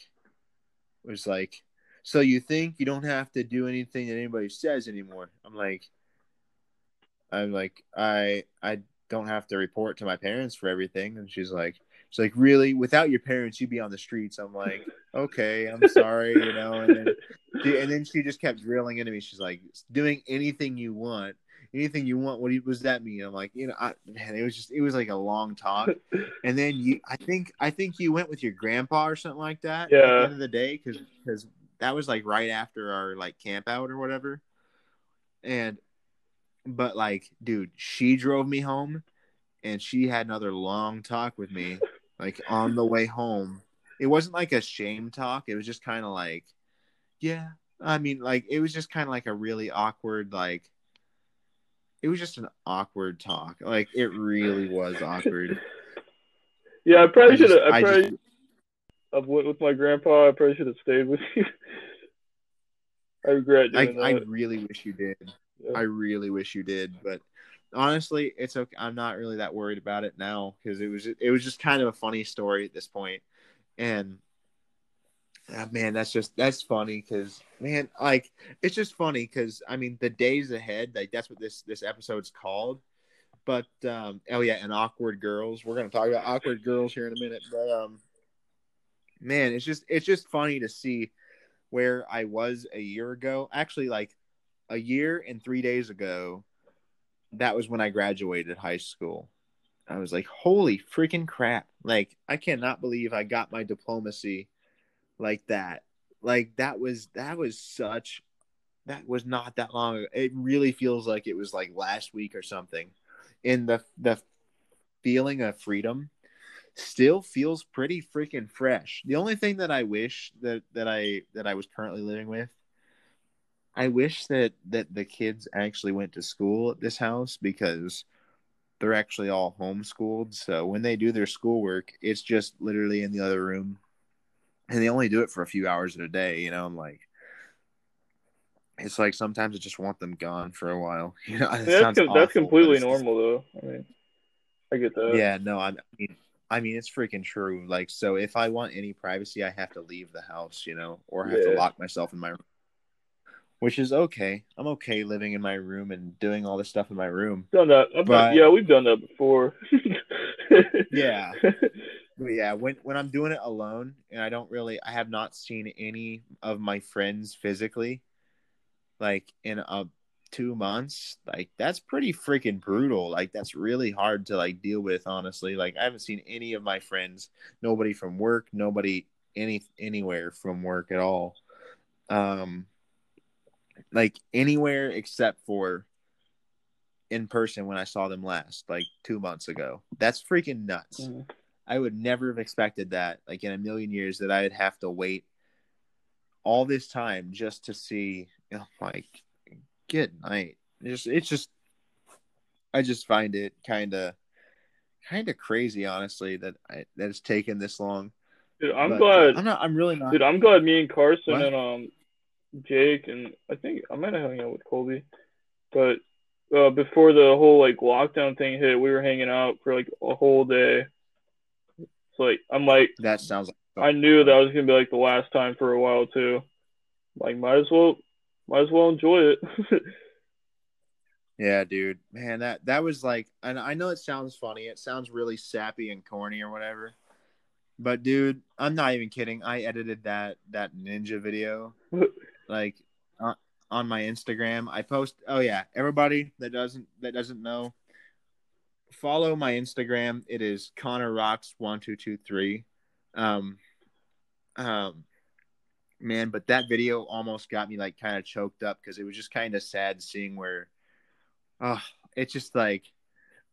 was like so you think you don't have to do anything that anybody says anymore? I'm like i'm like i i don't have to report to my parents for everything. And she's like she's like really? Without your parents you'd be on the streets. I'm like okay i'm sorry you know? And then she, and then she just kept drilling into me. She's like doing anything you want anything you want what do you- what does that mean? I'm like you know I, man it was just it was like a long talk. And then you, I think, I think you went with your grandpa or something like that. Yeah. At the end of the day, because because that was like right after our like camp out or whatever. And but like, dude, she drove me home, and she had another long talk with me, like on the way home. It wasn't like a shame talk. It was just kind of like, yeah. I mean, like it was just kind of like a really awkward, like it was just an awkward talk. Like it really was awkward. Yeah, I probably should have. I I probably I went with my grandpa. I probably should have stayed with you. I regret I, I really wish you did. Yeah. I really wish you did, but honestly, it's okay. I'm not really that worried about it now because it was it was just kind of a funny story at this point, and ah, man, that's just that's funny because man, like it's just funny because I mean the days ahead, like that's what this this episode's called. But um, oh yeah, and awkward girls. We're gonna talk about awkward girls here in a minute, but um, man, it's just it's just funny to see where I was a year ago. Actually, like a year and three days ago, that was when I graduated high school. I was like, holy freaking crap. Like, I cannot believe I got my diplomacy like that. Like, that was, that was such, that was not that long ago. It really feels like it was like last week or something. And the, the feeling of freedom still feels pretty freaking fresh. The only thing that I wish that, that I, that I was currently living with I wish that that the kids actually went to school at this house because they're actually all homeschooled. So when they do their schoolwork, it's just literally in the other room, and they only do it for a few hours in a day. You know, I'm like, it's like sometimes I just want them gone for a while. You know, that's com- that's completely but it's just- normal though. I mean, I get that. yeah, no, I mean, I mean, it's freaking true. Like, so if I want any privacy, I have to leave the house, you know, or I have to lock myself in my room, which is okay. I'm okay living in my room and doing all this stuff in my room. Done that. But- done, yeah, we've done that before. Yeah. But yeah, when when I'm doing it alone and I don't really, I have not seen any of my friends physically, like in a two months. Like that's pretty freaking brutal. Like that's really hard to like deal with. Honestly, like I haven't seen any of my friends. Nobody from work. Nobody any anywhere from work at all. Um, like anywhere except for in person when I saw them last, like two months ago. That's freaking nuts. Mhm. I would never have expected that, like in a million years, that I'd have to wait all this time just to see. My, good night. It's just, it's just, I just find it kind of, kind of crazy, honestly, that I, that it's taken this long. Dude, I'm But, glad. I'm not. I'm really not. Dude, I'm glad me and Carson What? and um Jake and I think I might have hung out with Colby, but uh, before the whole like lockdown thing hit, we were hanging out for like a whole day. It's like I'm like that sounds like I knew that was gonna be like the last time for a while too. Like might as well might as well enjoy it. Yeah, dude. Man, that that was like and I know it sounds funny. It sounds really sappy and corny or whatever. But dude, I'm not even kidding. I edited that that ninja video like on, on my Instagram. I post Oh yeah, everybody that doesn't that doesn't know follow my Instagram. It is Connor Rocks 1223. Um um man, but that video almost got me like kind of choked up because it was just kind of sad seeing where oh, it's just like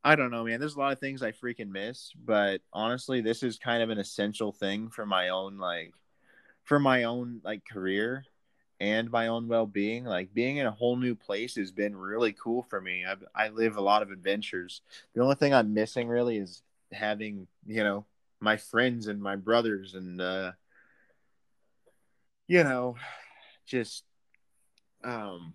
I don't know, man. There's a lot of things I freaking miss, but honestly, this is kind of an essential thing for my own like for my own like career and my own well-being. Like being in a whole new place has been really cool for me. I I live a lot of adventures. The only thing I'm missing really is having, you know, my friends and my brothers and uh you know, just um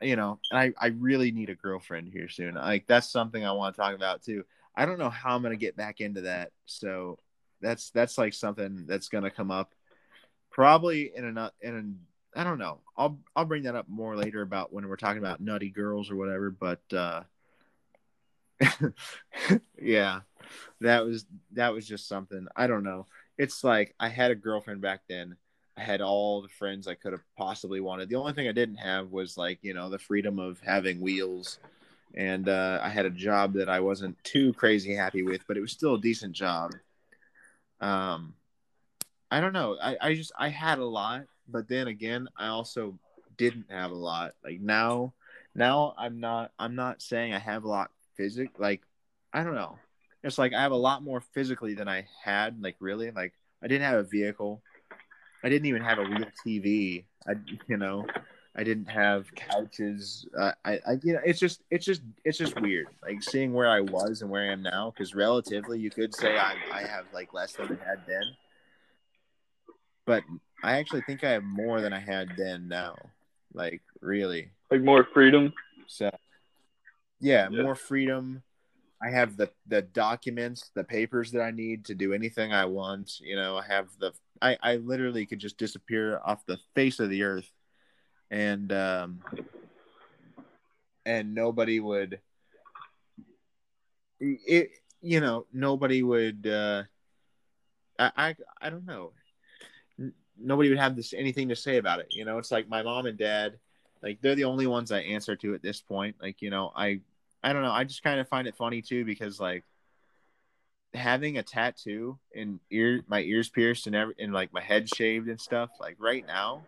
you know, and I, I really need a girlfriend here soon. Like that's something I want to talk about too. I don't know how I'm gonna get back into that. So that's that's like something that's gonna come up probably in a in an I don't know. I'll I'll bring that up more later about when we're talking about nutty girls or whatever. But uh yeah, that was that was just something. I don't know. It's like I had a girlfriend back then. I had all the friends I could have possibly wanted. The only thing I didn't have was like, you know, the freedom of having wheels. And uh, I had a job that I wasn't too crazy happy with, but it was still a decent job. Um, I don't know. I, I just I had a lot, but then again, I also didn't have a lot. Like now, now I'm not I'm not saying I have a lot physic like I don't know. It's like I have a lot more physically than I had, like really. Like I didn't have a vehicle. I didn't even have a real TV. I you know, I didn't have couches. Uh, I I you know, it's just it's just it's just weird. Like seeing where I was and where I am now cuz relatively you could say I I have like less than I had then. But I actually think I have more than I had then now. Like really. Like more freedom. So, yeah, Yeah. more freedom. I have the the documents, the papers that I need to do anything I want. You know, I have the I I literally could just disappear off the face of the earth, and um, and nobody would. It you know nobody would. Uh, I I I don't know. Nobody would have this anything to say about it. You know, it's like my mom and dad like they're the only ones I answer to at this point. Like, you know, I I don't know, I just kind of find it funny too because like having a tattoo and ear my ears pierced and every and like my head shaved and stuff, like right now,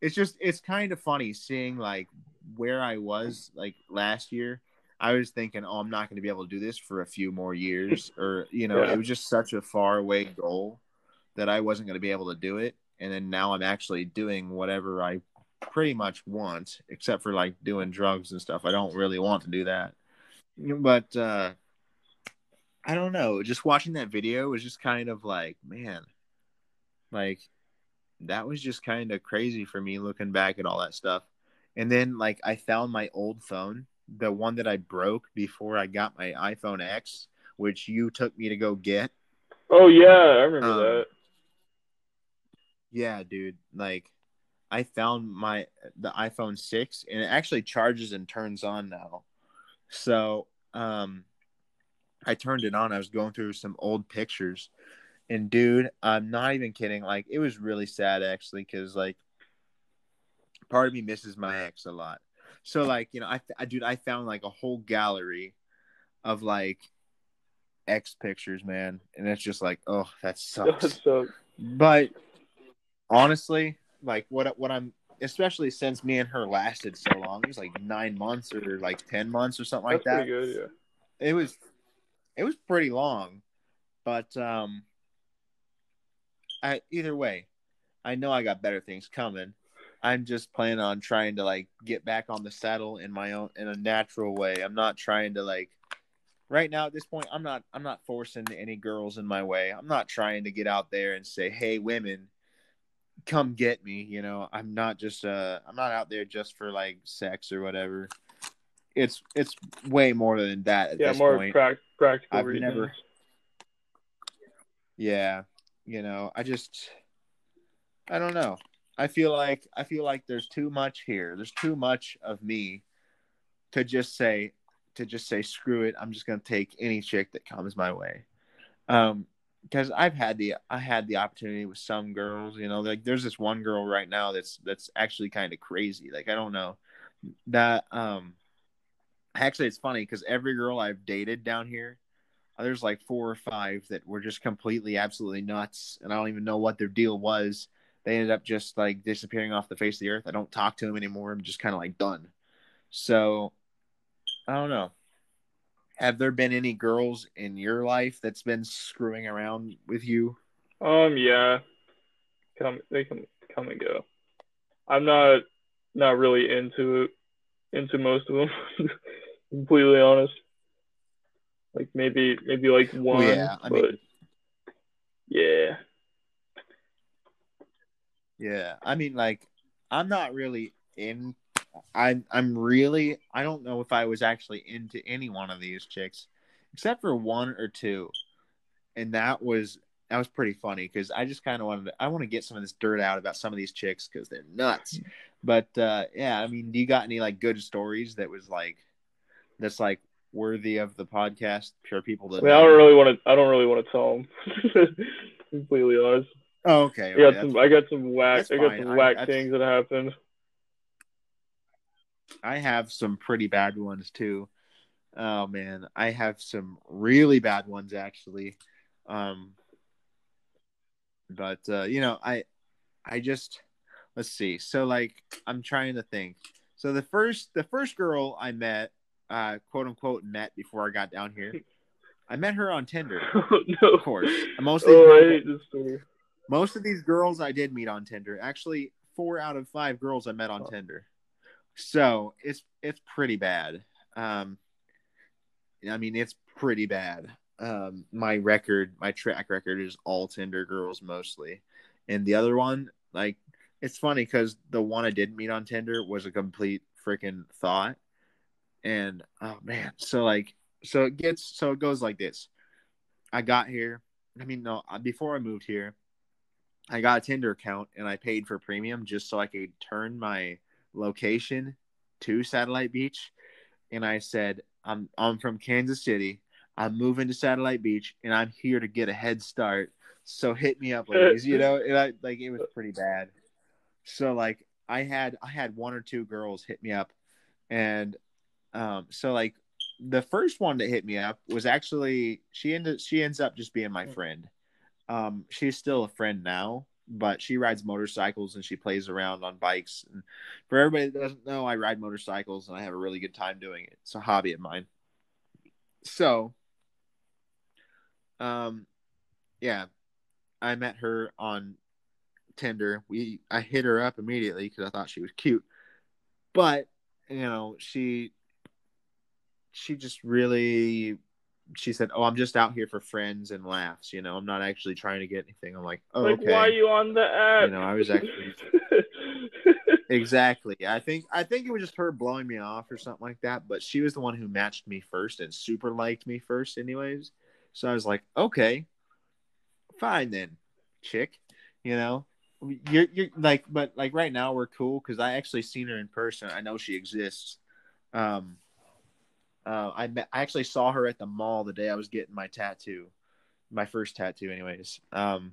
it's just it's kind of funny seeing like where I was like last year. I was thinking, oh, I'm not going to be able to do this for a few more years, or you know, Yeah. it was just such a far away goal that I wasn't going to be able to do it. And then now I'm actually doing whatever I pretty much want, except for like doing drugs and stuff. I don't really want to do that. But uh I don't know. Just watching that video was just kind of like, man, like that was just kind of crazy for me looking back at all that stuff. And then like I found my old phone, the one that I broke before I got my iPhone X, which you took me to go get. Oh yeah, I remember Um, that. Yeah, dude. Like I found my the iPhone 6 and it actually charges and turns on now. So, um I turned it on. I was going through some old pictures. And dude, I'm not even kidding. Like it was really sad actually cuz like part of me misses my ex a lot. So like, you know, I, I dude, I found like a whole gallery of like ex pictures, man. And it's just like, oh, that sucks so but honestly like what what i'm especially since me and her lasted so long it was like nine months or like ten months or something like that good. Yeah. it was it was pretty long but um i either way i know i got better things coming. I'm just planning on trying to like get back on the saddle in my own in a natural way. I'm not trying to like right now at this point i'm not i'm not forcing any girls in my way. I'm not trying to get out there and say hey women come get me you know? I'm not just uh i'm not out there just for like sex or whatever it's it's way more than that at Yeah, this more point. prac- practical I've reasons. never- yeah you know i just i don't know. I feel like i feel like there's too much here. There's too much of me to just say to just say screw it i'm just going to take any chick that comes my way. Um because i've had the i had the opportunity with some girls you know like there's this one girl right now that's that's actually kind of crazy. Like i don't know. That um actually it's funny because every girl i've dated down here uh, there's like four or five that were just completely absolutely nuts and i don't even know what their deal was. They ended up just like disappearing off the face of the earth. I don't talk to them anymore. I'm just kind of like done. So i don't know. Have there been any girls in your life that's been screwing around with you? Um, yeah, come they can come and go. I'm not not really into into most of them. completely honest. Like maybe maybe like one, yeah, I mean- but yeah, Yeah, I mean, like, I'm not really in. I'm I'm really. I don't know if I was actually into any one of these chicks, except for one or two, and that was that was pretty funny because I just kind of wanted. To, I want to get some of this dirt out about some of these chicks because they're nuts. But uh, yeah, I mean, do you got any like good stories that was like that's like worthy of the podcast for people to? I mean I don't really want to I don't really want to tell them. completely honest. Oh, okay. I got some I got some whack I got some I- whack things that happened. I have some pretty bad ones too. Oh man, I have some really bad ones actually. Um but uh you know, I I just let's see. So like I'm trying to think. So the first the first girl I met, uh, quote unquote met before I got down here, I met her on Tinder. Oh, no. Of course, most of these Oh, I girls- hate this story. most of these girls I did meet on Tinder. Actually, four out of five girls I met on Oh. Tinder. So it's it's pretty bad. Um, I mean, it's pretty bad. Um, my record, my track record is all Tinder girls mostly, and the other one, like, it's funny because the one I did meet on Tinder was a complete freaking thought, and oh man, so like, so it gets, so it goes like this. I got here. I mean, no, before I moved here, I got a Tinder account and I paid for premium just so I could turn my location to Satellite Beach. And I said, I'm I'm from Kansas City. I'm moving to Satellite Beach and I'm here to get a head start. So hit me up, ladies. You know, and I, like it was pretty bad. So like I had I had one or two girls hit me up, and um, so like the first one that hit me up was actually she ended she ends up just being my friend. Um, she's still a friend now, but she rides motorcycles and she plays around on bikes. And for everybody that doesn't know, I ride motorcycles and I have a really good time doing it. It's a hobby of mine. So, um, yeah, I met her on Tinder. We I hit her up immediately because I thought she was cute, but you know she she just really she said, "Oh, I'm just out here for friends and laughs. You know, I'm not actually trying to get anything." I'm like, "Oh, like, okay." why are you on the app? You know, I was actually- Exactly. I think I think it was just her blowing me off or something like that. But she was the one who matched me first and super liked me first, anyways. So I was like, okay, fine then, chick. You know, you're you're like, but like right now we're cool because I actually seen her in person. I know she exists. Um, uh, I met, I actually saw her at the mall the day I was getting my tattoo, my first tattoo, anyways. Um,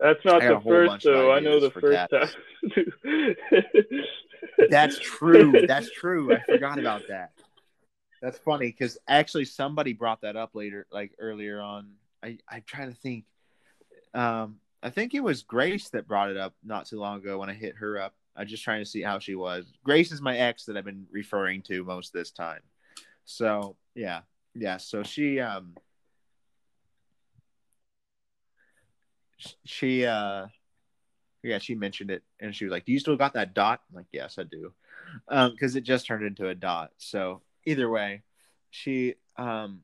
That's not the first though. I know the first tattoo. That's true. That's true. I forgot about that. That's funny because actually somebody brought that up later, like earlier on. I I'm trying to think. Um, I think it was Grace that brought it up not too long ago when I hit her up. I'm just trying to see how she was. Grace is my ex that I've been referring to most this time. So yeah, yeah. So she um she uh yeah she mentioned it and she was like do you still got that dot? I'm like yes i do. Um because it just turned into a dot. So either way she um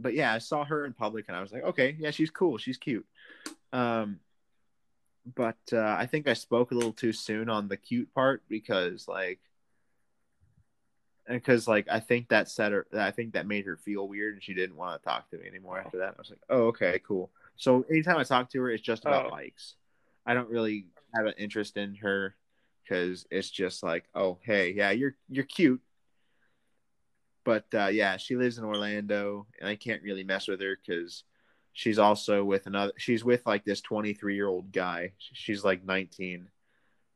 but yeah i saw her in public and i was like okay yeah she's cool. She's cute. Um but uh i think i spoke a little too soon on the cute part because like because like i think that set her i think that made her feel weird and she didn't want to talk to me anymore after that. I was like oh okay cool. So anytime i talk to her it's just about Oh. bikes i don't really have an interest in her because it's just like oh hey yeah you're you're cute. But uh, yeah she lives in orlando and i can't really mess with her because she's also with another she's with like this 23 year old guy she's like 19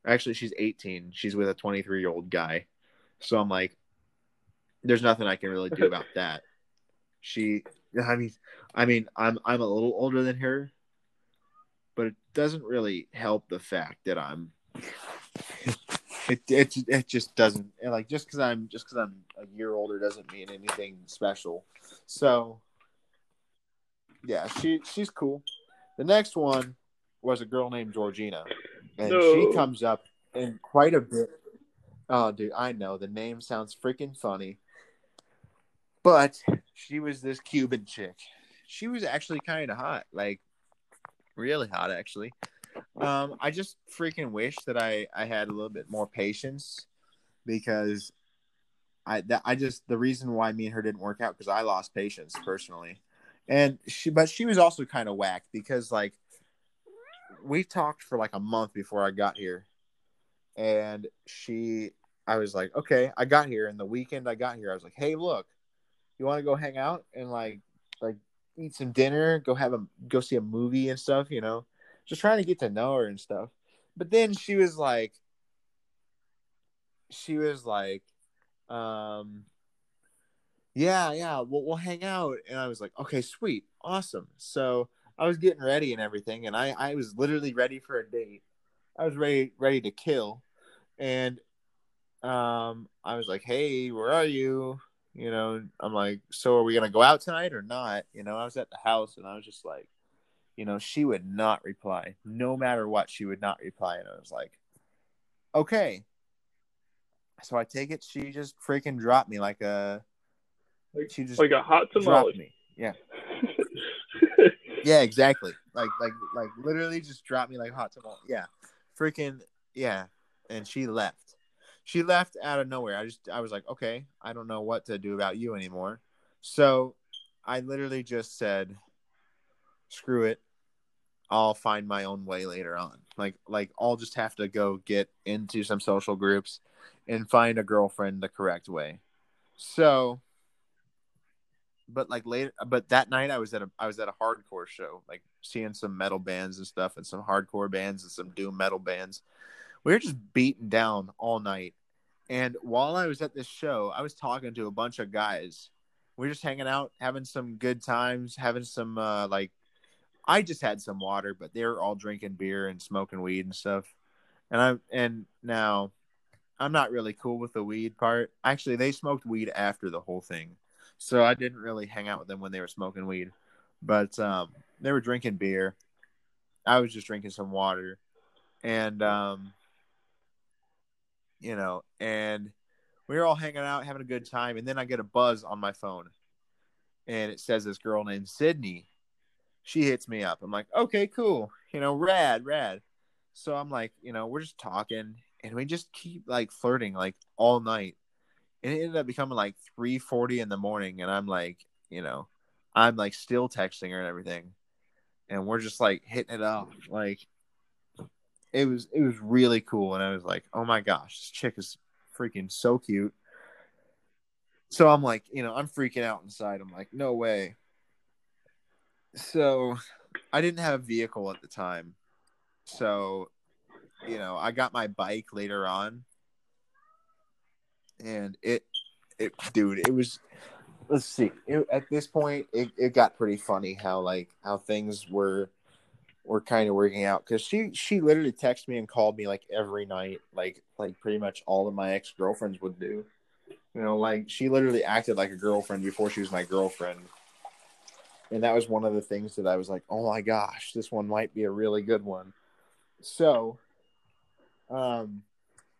actually she's 18 she's with a 23 year old guy. So i'm like there's nothing i can really do about that. She i mean i mean i'm i'm a little older than her but it doesn't really help the fact that i'm it it, it just doesn't like just because i'm just because i'm a year older doesn't mean anything special. So yeah she she's cool. The next one was a girl named georgina and No. she comes up in quite a bit. Oh dude i know. The name sounds freaking funny but she was this cuban chick. She was actually kind of hot like really hot actually. Um i just freaking wish that i i had a little bit more patience because i that i just the reason why me and her didn't work out because i lost patience personally. And she but she was also kind of whack because like we talked for like a month before i got here. And she i was like okay i got here. And the weekend i got here i was like hey look you want to go hang out and like like eat some dinner go have a go see a movie and stuff you know? Just trying to get to know her and stuff. But then she was like she was like um yeah yeah we'll, we'll hang out. And i was like okay sweet awesome. So i was getting ready and everything and i i was literally ready for a date. I was ready ready to kill. And um, I was like, "Hey, where are you?" You know, I'm like, "So are we gonna go out tonight or not?" You know, I was at the house and I was just like, you know, she would not reply, no matter what. She would not reply, and I was like, "Okay." So I take it. She just freaking dropped me like a. Like, She just like a hot tamale. me. Yeah. Yeah, exactly. Like, like, like, literally just dropped me like hot tamale. Yeah, freaking yeah. And she left. She left out of nowhere. I just, I was like, okay, I don't know what to do about you anymore. So, I literally just said, screw it. I'll find my own way later on. Like, like I'll just have to go get into some social groups and find a girlfriend the correct way. So, but like later but that night i was at a i was at a hardcore show like seeing some metal bands and stuff and some hardcore bands and some doom metal bands we were just beaten down all night. And while i was at this show i was talking to a bunch of guys. We were just hanging out having some good times having some uh like i just had some water but they were all drinking beer and smoking weed and stuff. And I'm and now i'm not really cool with the weed part. Actually they smoked weed after the whole thing. So I didn't really hang out with them when they were smoking weed, but um, they were drinking beer. I was just drinking some water, and um, you know, and we were all hanging out, having a good time, and then I get a buzz on my phone, and it says this girl named Sydney. She hits me up. I'm like, okay, cool, you know, rad, rad. So I'm like, you know, we're just talking, and we just keep like flirting like all night and it ended up becoming like 3.40 in the morning and i'm like you know i'm like still texting her and everything and we're just like hitting it off like it was it was really cool. And i was like oh my gosh this chick is freaking so cute. So i'm like you know i'm freaking out inside. I'm like no way. So i didn't have a vehicle at the time. So you know i got my bike later on. And it it dude it was let's see. It, at this point it, it got pretty funny how like how things were were kind of working out because she she literally texted me and called me like every night like like pretty much all of my ex-girlfriends would do you know like she literally acted like a girlfriend before she was my girlfriend and that was one of the things that i was like oh my gosh this one might be a really good one so um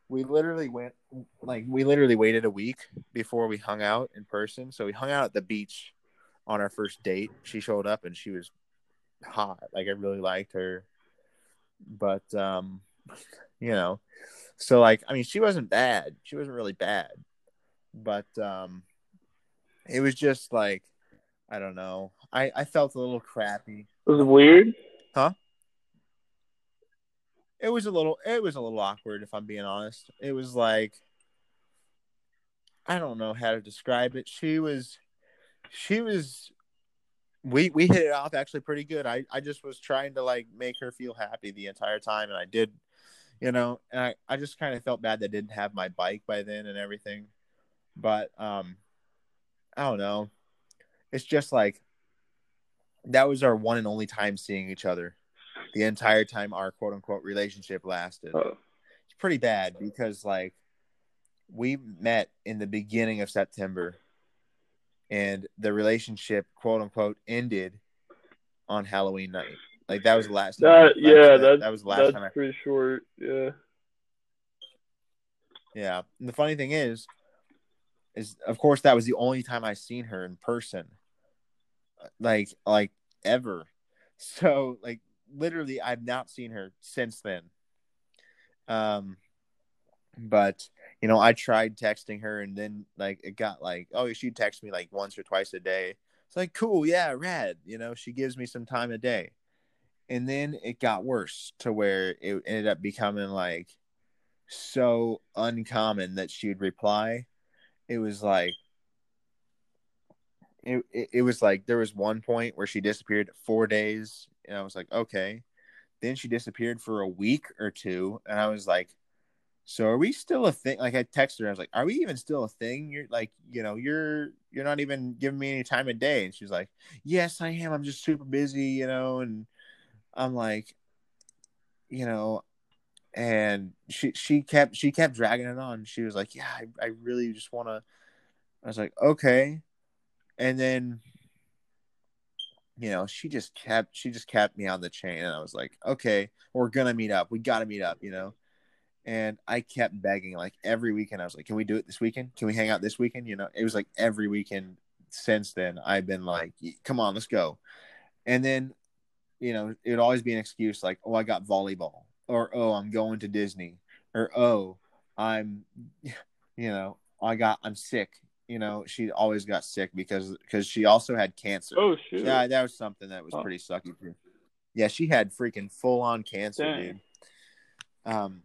we literally went like we literally waited a week before we hung out in person. So we hung out at the beach on our first date. She showed up and she was hot. Like I really liked her. But um you know, so like I mean she wasn't bad. She wasn't really bad. But um it was just like I don't know. I I felt a little crappy. It was weird. Huh? It was a little it was a little awkward if i'm being honest it was like i don't know how to describe it she was she was we we hit it off actually pretty good. I i just was trying to like make her feel happy the entire time and i did you know and i i just kind of felt bad that I didn't have my bike by then and everything. But um i don't know. It's just like that was our one and only time seeing each other. The entire time our quote unquote relationship lasted. Oh. It's pretty bad because like we met in the beginning of September and the relationship quote unquote ended on Halloween night. Like that was the last That that, yeah, that, that, that was the last that's time I pretty short. Yeah. Yeah. And the funny thing is, is of course that was the only time I seen her in person. Like like ever. So like literally I've not seen her since then. Um but you know, I tried texting her and then like it got like, oh, she texts me like once or twice a day. It's like, cool, yeah, rad. You know, she gives me some time a day. And then it got worse to where it ended up becoming like so uncommon that she would reply. It was like it, it, it was like there was one point where she disappeared four days and I was like, okay. Then she disappeared for a week or two, and I was like, so are we still a thing? Like I texted her, I was like, are we even still a thing? You're like, you know, you're you're not even giving me any time of day. And she's like, yes, I am. I'm just super busy, you know. And I'm like, you know, and she she kept she kept dragging it on. She was like, "Yeah, I, I really just want to." I was like, "Okay," and then you know she just kept she just kept me on the chain, and I was like, "Okay, we're gonna meet up. We got to meet up," you know. And I kept begging, like every weekend. I was like, "Can we do it this weekend? Can we hang out this weekend?" You know, it was like every weekend since then. I've been like, "Come on, let's go," and then you know it would always be an excuse like, "Oh, I got volleyball." or oh i'm going to disney or oh i'm you know i got i'm sick you know she always got sick because because she also had cancer Oh shoot. yeah that was something that was Oh. pretty sucky for yeah she had freaking full on cancer Dang. dude um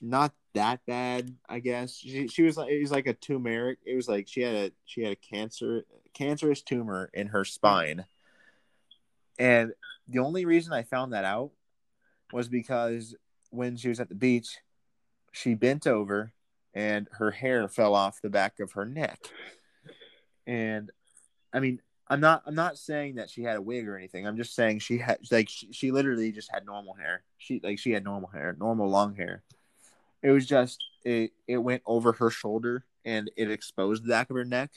not that bad i guess she, she was like it was like a tumeric it was like she had a she had a cancer cancerous tumor in her spine and the only reason i found that out was because when she was at the beach, she bent over and her hair fell off the back of her neck. And I mean, I'm not I'm not saying that she had a wig or anything. I'm just saying she had like she, she literally just had normal hair. She like she had normal hair, normal long hair. It was just it it went over her shoulder and it exposed the back of her neck.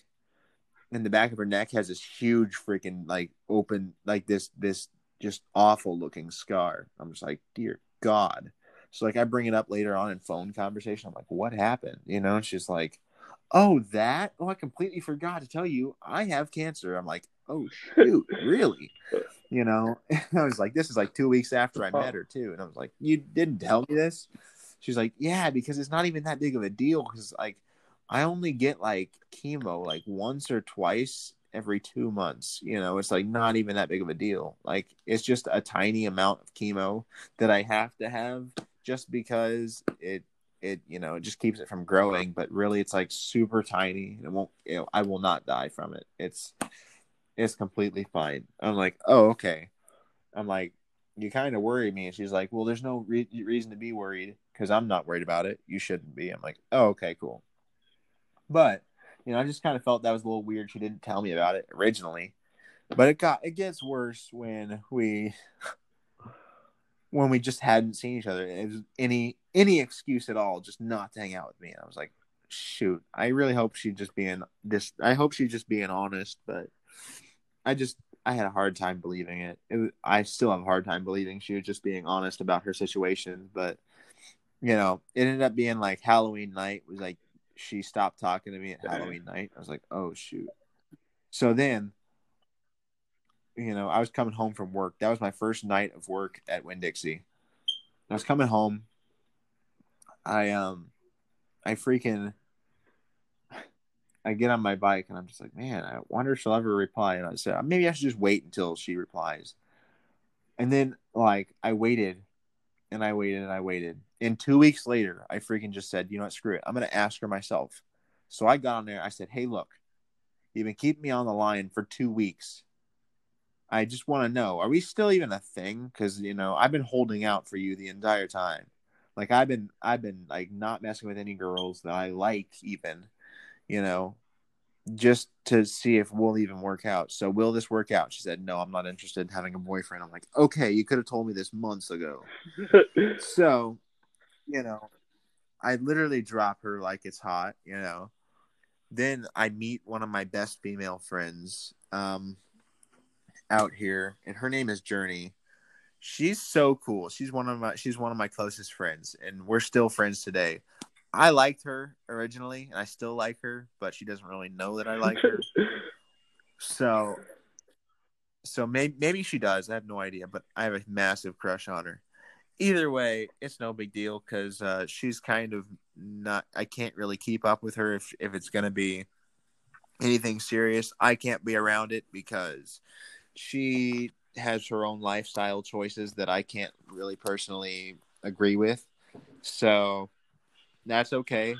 And the back of her neck has this huge freaking like open like this this just awful looking scar. I'm just like, dear God. So like I bring it up later on in phone conversation. I'm like, what happened? You know, and she's like, Oh, that? Oh, I completely forgot to tell you I have cancer. I'm like, Oh shoot, really? You know? I was like, This is like two weeks after I oh. met her too. And I was like, You didn't tell me this? She's like, Yeah, because it's not even that big of a deal because like I only get like chemo like once or twice every two months. You know, it's like not even that big of a deal. Like it's just a tiny amount of chemo that I have to have just because it it you know it just keeps it from growing. But really, it's like super tiny. and It won't. You know, I will not die from it. It's it's completely fine. I'm like, oh okay. I'm like, you kind of worry me, and she's like, well, there's no re- reason to be worried because I'm not worried about it. You shouldn't be. I'm like, oh okay, cool. But you know, I just kind of felt that was a little weird. She didn't tell me about it originally, but it got it gets worse when we when we just hadn't seen each other. It was any any excuse at all, just not to hang out with me. And I was like, shoot, I really hope she'd just being this. I hope she's just being honest, but I just I had a hard time believing it. it was, I still have a hard time believing she was just being honest about her situation, but you know, it ended up being like Halloween night was like she stopped talking to me at Halloween night. I was like, oh shoot. So then, you know, I was coming home from work. That was my first night of work at Winn Dixie. I was coming home. I um, I freaking, I get on my bike and I'm just like, man, I wonder if she'll ever reply. And I said, maybe I should just wait until she replies. And then like I waited, and I waited and I waited. And two weeks later, I freaking just said, you know what, screw it. I'm gonna ask her myself. So I got on there. I said, hey, look, you've been keeping me on the line for two weeks. I just want to know, are we still even a thing? Because you know, I've been holding out for you the entire time. Like I've been, I've been like not messing with any girls that I like, even, you know, just to see if we'll even work out. So will this work out? She said, no, I'm not interested in having a boyfriend. I'm like, okay, you could have told me this months ago. So, you know, I literally drop her like it's hot, you know. Then I meet one of my best female friends um out here and her name is Journey. She's so cool. She's one of my she's one of my closest friends and we're still friends today. I liked her originally and I still like her, but she doesn't really know that I like her. So so maybe maybe she does. I have no idea, but I have a massive crush on her. Either way, it's no big deal because uh, she's kind of not. I can't really keep up with her if if it's gonna be anything serious. I can't be around it because she has her own lifestyle choices that I can't really personally agree with. So that's okay.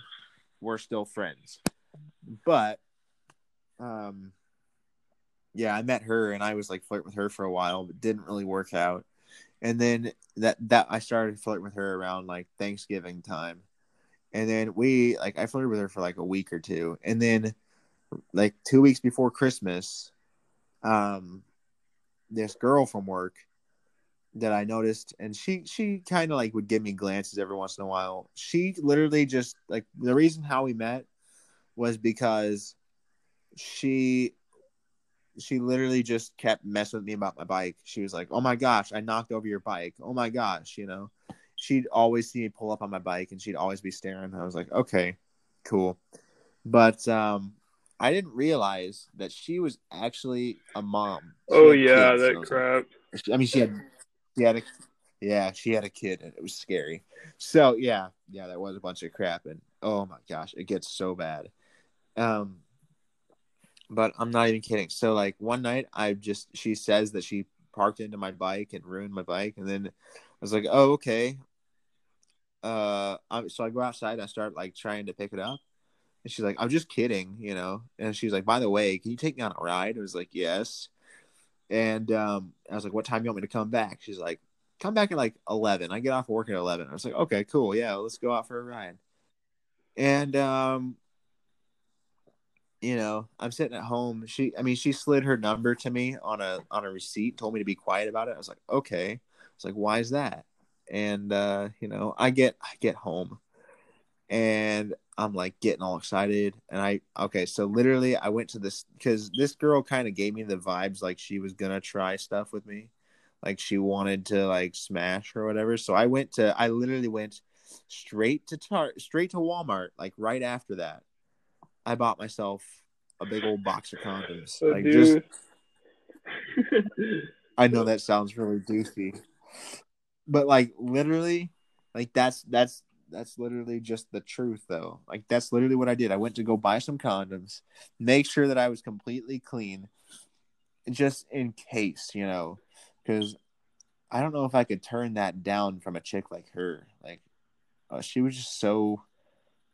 We're still friends. But um yeah, I met her and I was like flirt with her for a while, but didn't really work out. And then that that I started flirting with her around like Thanksgiving time. And then we like I flirted with her for like a week or two. And then like 2 weeks before Christmas, um this girl from work that I noticed, and she she kind of like would give me glances every once in a while. She literally just like the reason how we met was because she she literally just kept messing with me about my bike. She was like, "Oh my gosh, I knocked over your bike. Oh my gosh," you know. She'd always see me pull up on my bike, and she'd always be staring. I was like, "Okay, cool," but um, I didn't realize that she was actually a mom. She oh yeah, kids, that was crap. I mean, she had, she had a, yeah, she had a kid, and it was scary. So yeah, yeah, that was a bunch of crap, and oh my gosh, it gets so bad. Um, but I'm not even kidding. So like one night, I just she says that she parked into my bike and ruined my bike, and then I was like, oh okay. Uh, I, so I go outside, and I start like trying to pick it up, and she's like, I'm just kidding, you know. And she's like, by the way, can you take me on a ride? I was like, yes. And um, I was like, what time you want me to come back? She's like, come back at like 11. I get off work at 11. I was like, okay, cool. Yeah, let's go out for a ride. And, um, you know, I'm sitting at home. She, I mean, she slid her number to me on a, on a receipt, told me to be quiet about it. I was like, okay. I was like, why is that? And, uh, you know, I get, I get home and I'm like getting all excited. And I, okay, so literally I went to this because this girl kind of gave me the vibes like she was gonna try stuff with me, like she wanted to like smash or whatever. So I went to, I literally went straight to tar- straight to Walmart. Like right after that, I bought myself a big old box of condoms. Oh, like just. I know that sounds really doofy, but like literally, like that's that's that's literally just the truth though. Like that's literally what I did. I went to go buy some condoms, make sure that I was completely clean, just in case, you know, because I don't know if I could turn that down from a chick like her. Like, uh, she was just so,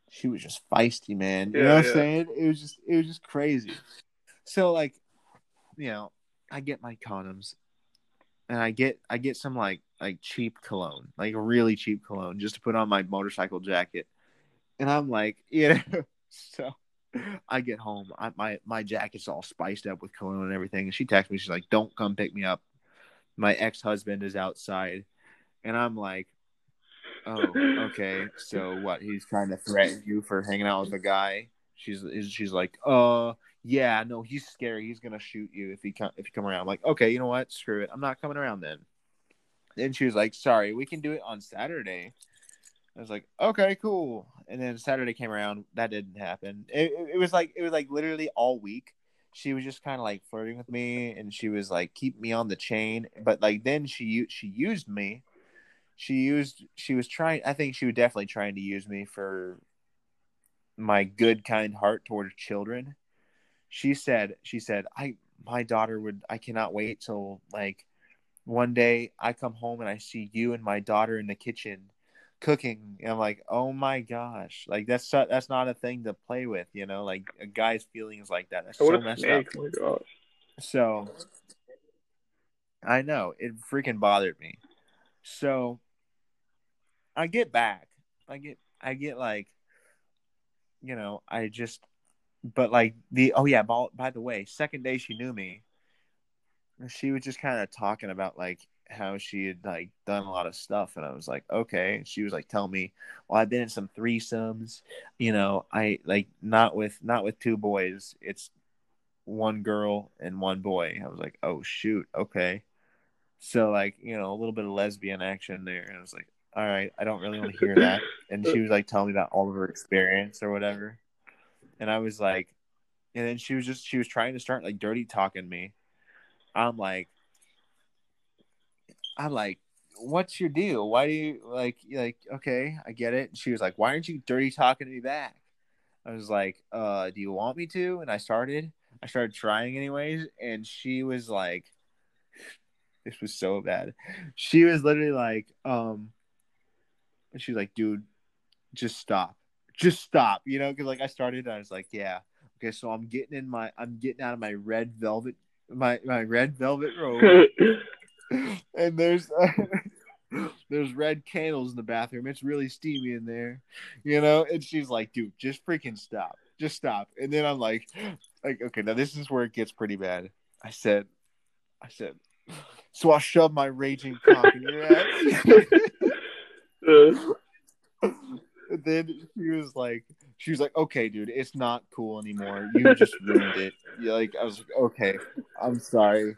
she was just feisty, man. You Yeah, know what yeah. I'm saying? It was just, it was just crazy. So like, you know, I get my condoms, and I get, I get some like, like cheap cologne, like really cheap cologne, just to put on my motorcycle jacket. And I'm like, you know, so I get home, I, my my jacket's all spiced up with cologne and everything. And she texts me, she's like, "Don't come pick me up. My ex husband is outside." And I'm like, "Oh, okay. So what? He's trying to threaten you for hanging out with a guy?" She's she's like, "Uh, yeah, no, he's scary. He's gonna shoot you if he come if you come around." I'm like, "Okay, you know what? Screw it. I'm not coming around then." Then she was like, "Sorry, we can do it on Saturday." I was like, "Okay, cool." And then Saturday came around, that didn't happen. It, it, was like it was like literally all week. She was just kind of like flirting with me, and she was like, "Keep me on the chain." But like then she she used me. She used she was trying. I think she was definitely trying to use me for my good, kind heart towards children. She said, "She said I my daughter would. I cannot wait till like." one day I come home and I see you and my daughter in the kitchen cooking and I'm like, "Oh my gosh." Like that's that's not a thing to play with, you know? Like a guy's feelings like that. That's so messed up. Oh my gosh. So I know it freaking bothered me. So I get back. I get I get like you know, I just but like the oh yeah, by, by the way, second day she knew me. She was just kind of talking about like how she had like done a lot of stuff and I was like, okay. She was like telling me, Well, I've been in some threesomes, you know, I like not with not with two boys. It's one girl and one boy. I was like, oh shoot, okay. So like, you know, a little bit of lesbian action there. And I was like, all right, I don't really want to hear that. And she was like telling me about all of her experience or whatever. And I was like, and then she was just she was trying to start like dirty talking me. I'm like, I'm like, what's your deal? Why do you like like okay, I get it. And she was like, why aren't you dirty talking to me back? I was like, uh, do you want me to? And I started. I started trying anyways, and she was like, this was so bad. She was literally like, um, she was like, dude, just stop, just stop, you know, because like I started, and I was like, yeah, okay, so I'm getting in my, I'm getting out of my red velvet, my my red velvet robe, and there's. there's red candles in the bathroom. It's really steamy in there, you know. And she's like, "Dude, just freaking stop, just stop." And then I'm like, "Like, okay, now this is where it gets pretty bad." I said, "I said, So I shoved my raging cock in your ass. And then she was like, she was like, okay, dude, it's not cool anymore. You just ruined it. Yeah, like I was like, okay, I'm sorry.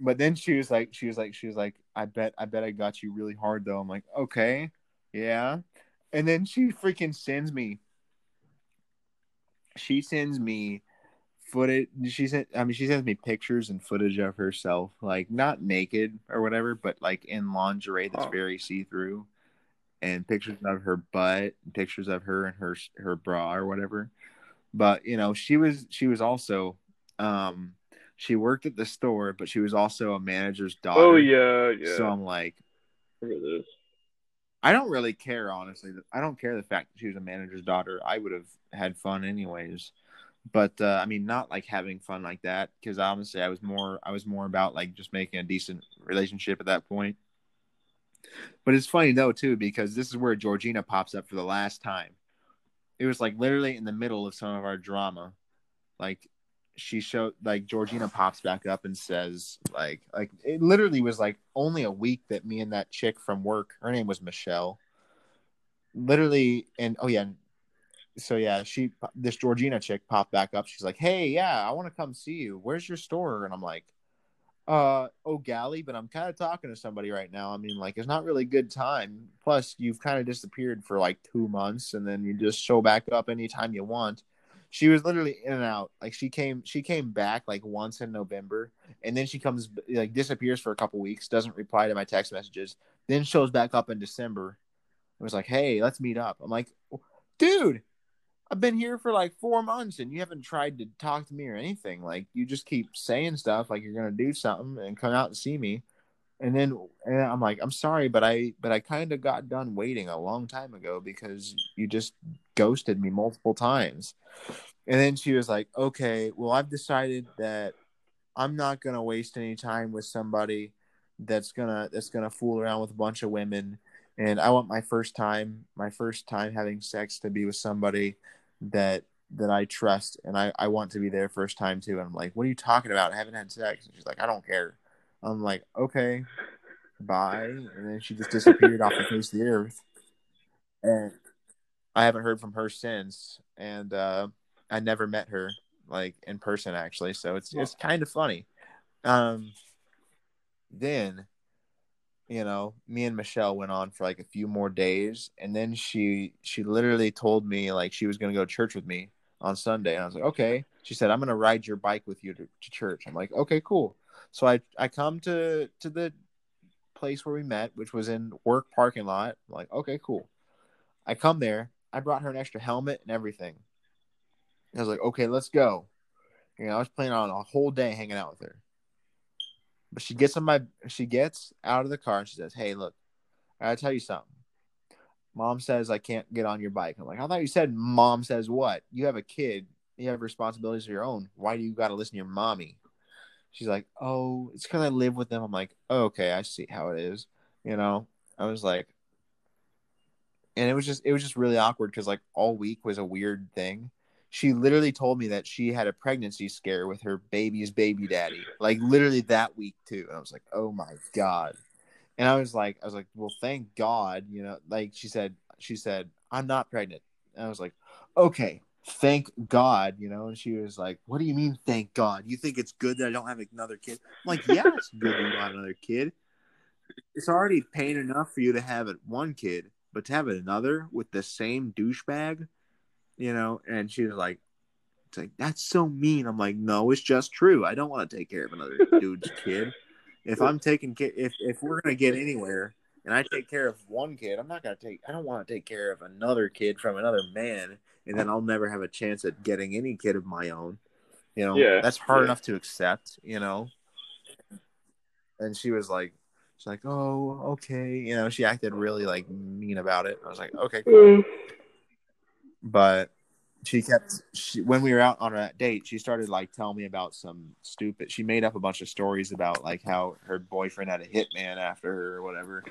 But then she was like, she was like, she was like, I bet, I bet I got you really hard though. I'm like, okay, yeah. And then she freaking sends me. She sends me footage. She sent, I mean, she sends me pictures and footage of herself, like not naked or whatever, but like in lingerie that's Huh. very see through and pictures of her butt, and pictures of her and her her bra or whatever. But you know, she was she was also um she worked at the store, but she was also a manager's daughter. oh yeah, yeah. So I'm like, this? I don't really care honestly. I don't care the fact that she was a manager's daughter. I would have had fun anyways. But uh, I mean, not like having fun like that because honestly, I was more I was more about like just making a decent relationship at that point. But it's funny though too because this is where Georgina pops up for the last time. It was like literally in the middle of some of our drama, like she showed like Georgina pops back up and says like like it literally was like only a week that me and that chick from work her name was Michelle literally and oh yeah so yeah she this Georgina chick popped back up. She's like hey yeah I want to come see you. Where's your store? And I'm like uh oh galley but I'm kind of talking to somebody right now. I mean like it's not really good time. Plus you've kind of disappeared for like two months and then you just show back up anytime you want. She was literally in and out. Like she came she came back like once in november and then she comes like disappears for a couple weeks doesn't reply to my text messages then shows back up in december. It was like hey let's meet up. I'm like dude i've been here for like four months and you haven't tried to talk to me or anything. Like you just keep saying stuff like you're gonna do something and come out and see me. And then and i'm like i'm sorry but i but i kind of got done waiting a long time ago because you just ghosted me multiple times. And then she was like okay well i've decided that i'm not gonna waste any time with somebody that's gonna that's gonna fool around with a bunch of women and i want my first time my first time having sex to be with somebody that that i trust and i i want to be their first time too. And i'm like what are you talking about? I haven't had sex. And she's like i don't care. I'm like okay bye. And then she just disappeared off the face of the earth. And i haven't heard from her since. And uh i never met her like in person actually. So it's it's kind of funny. Um then you know me and michelle went on for like a few more days and then she she literally told me like she was to go to church with me on sunday and i was like okay. She said i'm to ride your bike with you to, to church. I'm like okay cool. So i i come to to the place where we met which was in work parking lot. I'm like okay cool. I come there. I brought her an extra helmet and everything. I was like okay let's go. You know i was planning on a whole day hanging out with her but she gets on my she gets out of the car and she says, Hey, look, I gotta tell you something. Mom says I can't get on your bike. I'm like, I thought you said mom says what? You have a kid, you have responsibilities of your own. Why do you gotta listen to your mommy? She's like, Oh, it's because I live with them. I'm like, oh, okay, I see how it is. You know? I was like and it was just it was just really awkward because like all week was a weird thing she literally told me that she had a pregnancy scare with her baby's baby daddy like literally that week too. And i was like oh my god. And i was like i was like well thank god you know like she said she said i'm not pregnant. And i was like okay thank god you know and she was like what do you mean thank god? You think it's good that i don't have another kid? I'm like yeah it's good you don't have another kid. It's already pain enough for you to have it one kid but to have it another with the same douchebag you know? And she was like it's like that's so mean. I'm like no it's just true. I don't want to take care of another dude's kid. If i'm taking care if if we're gonna get anywhere and i take care of one kid i'm not gonna take i don't want to take care of another kid from another man and then i'll never have a chance at getting any kid of my own. You know Yeah, that's hard yeah. enough to accept you know? And she was like she's like oh okay. You know she acted really like mean about it. I was like okay cool. Uh, but she kept she, when we were out on that date she started like telling me about some stupid she made up a bunch of stories about like how her boyfriend had a hitman after her or whatever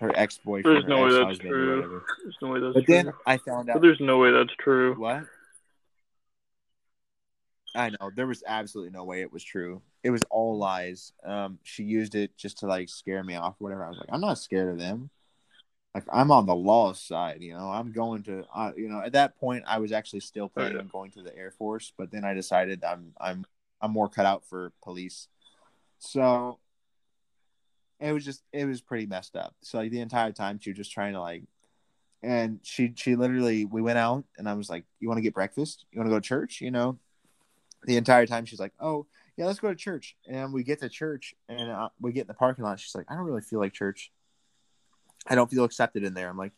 her ex-boyfriend There's no way that's true. There's no way that's but true. then i found But out there's no way that's true. what I know there was absolutely no way it was true. It was all lies. Um, she used it just to like scare me off or whatever. I was like, I'm not scared of them. Like I'm on the law side, you know. I'm going to, uh, you know, at that point I was actually still planning yeah. on going to the Air Force, but then I decided I'm I'm I'm more cut out for police. So it was just it was pretty messed up. So like the entire time she was just trying to like and she she literally we went out and I was like, You wanna get breakfast? You wanna go to church? You know? The entire time she's like, Oh, yeah, let's go to church. And we get to church and uh, we get in the parking lot. She's like, I don't really feel like church. I don't feel accepted in there. I'm like,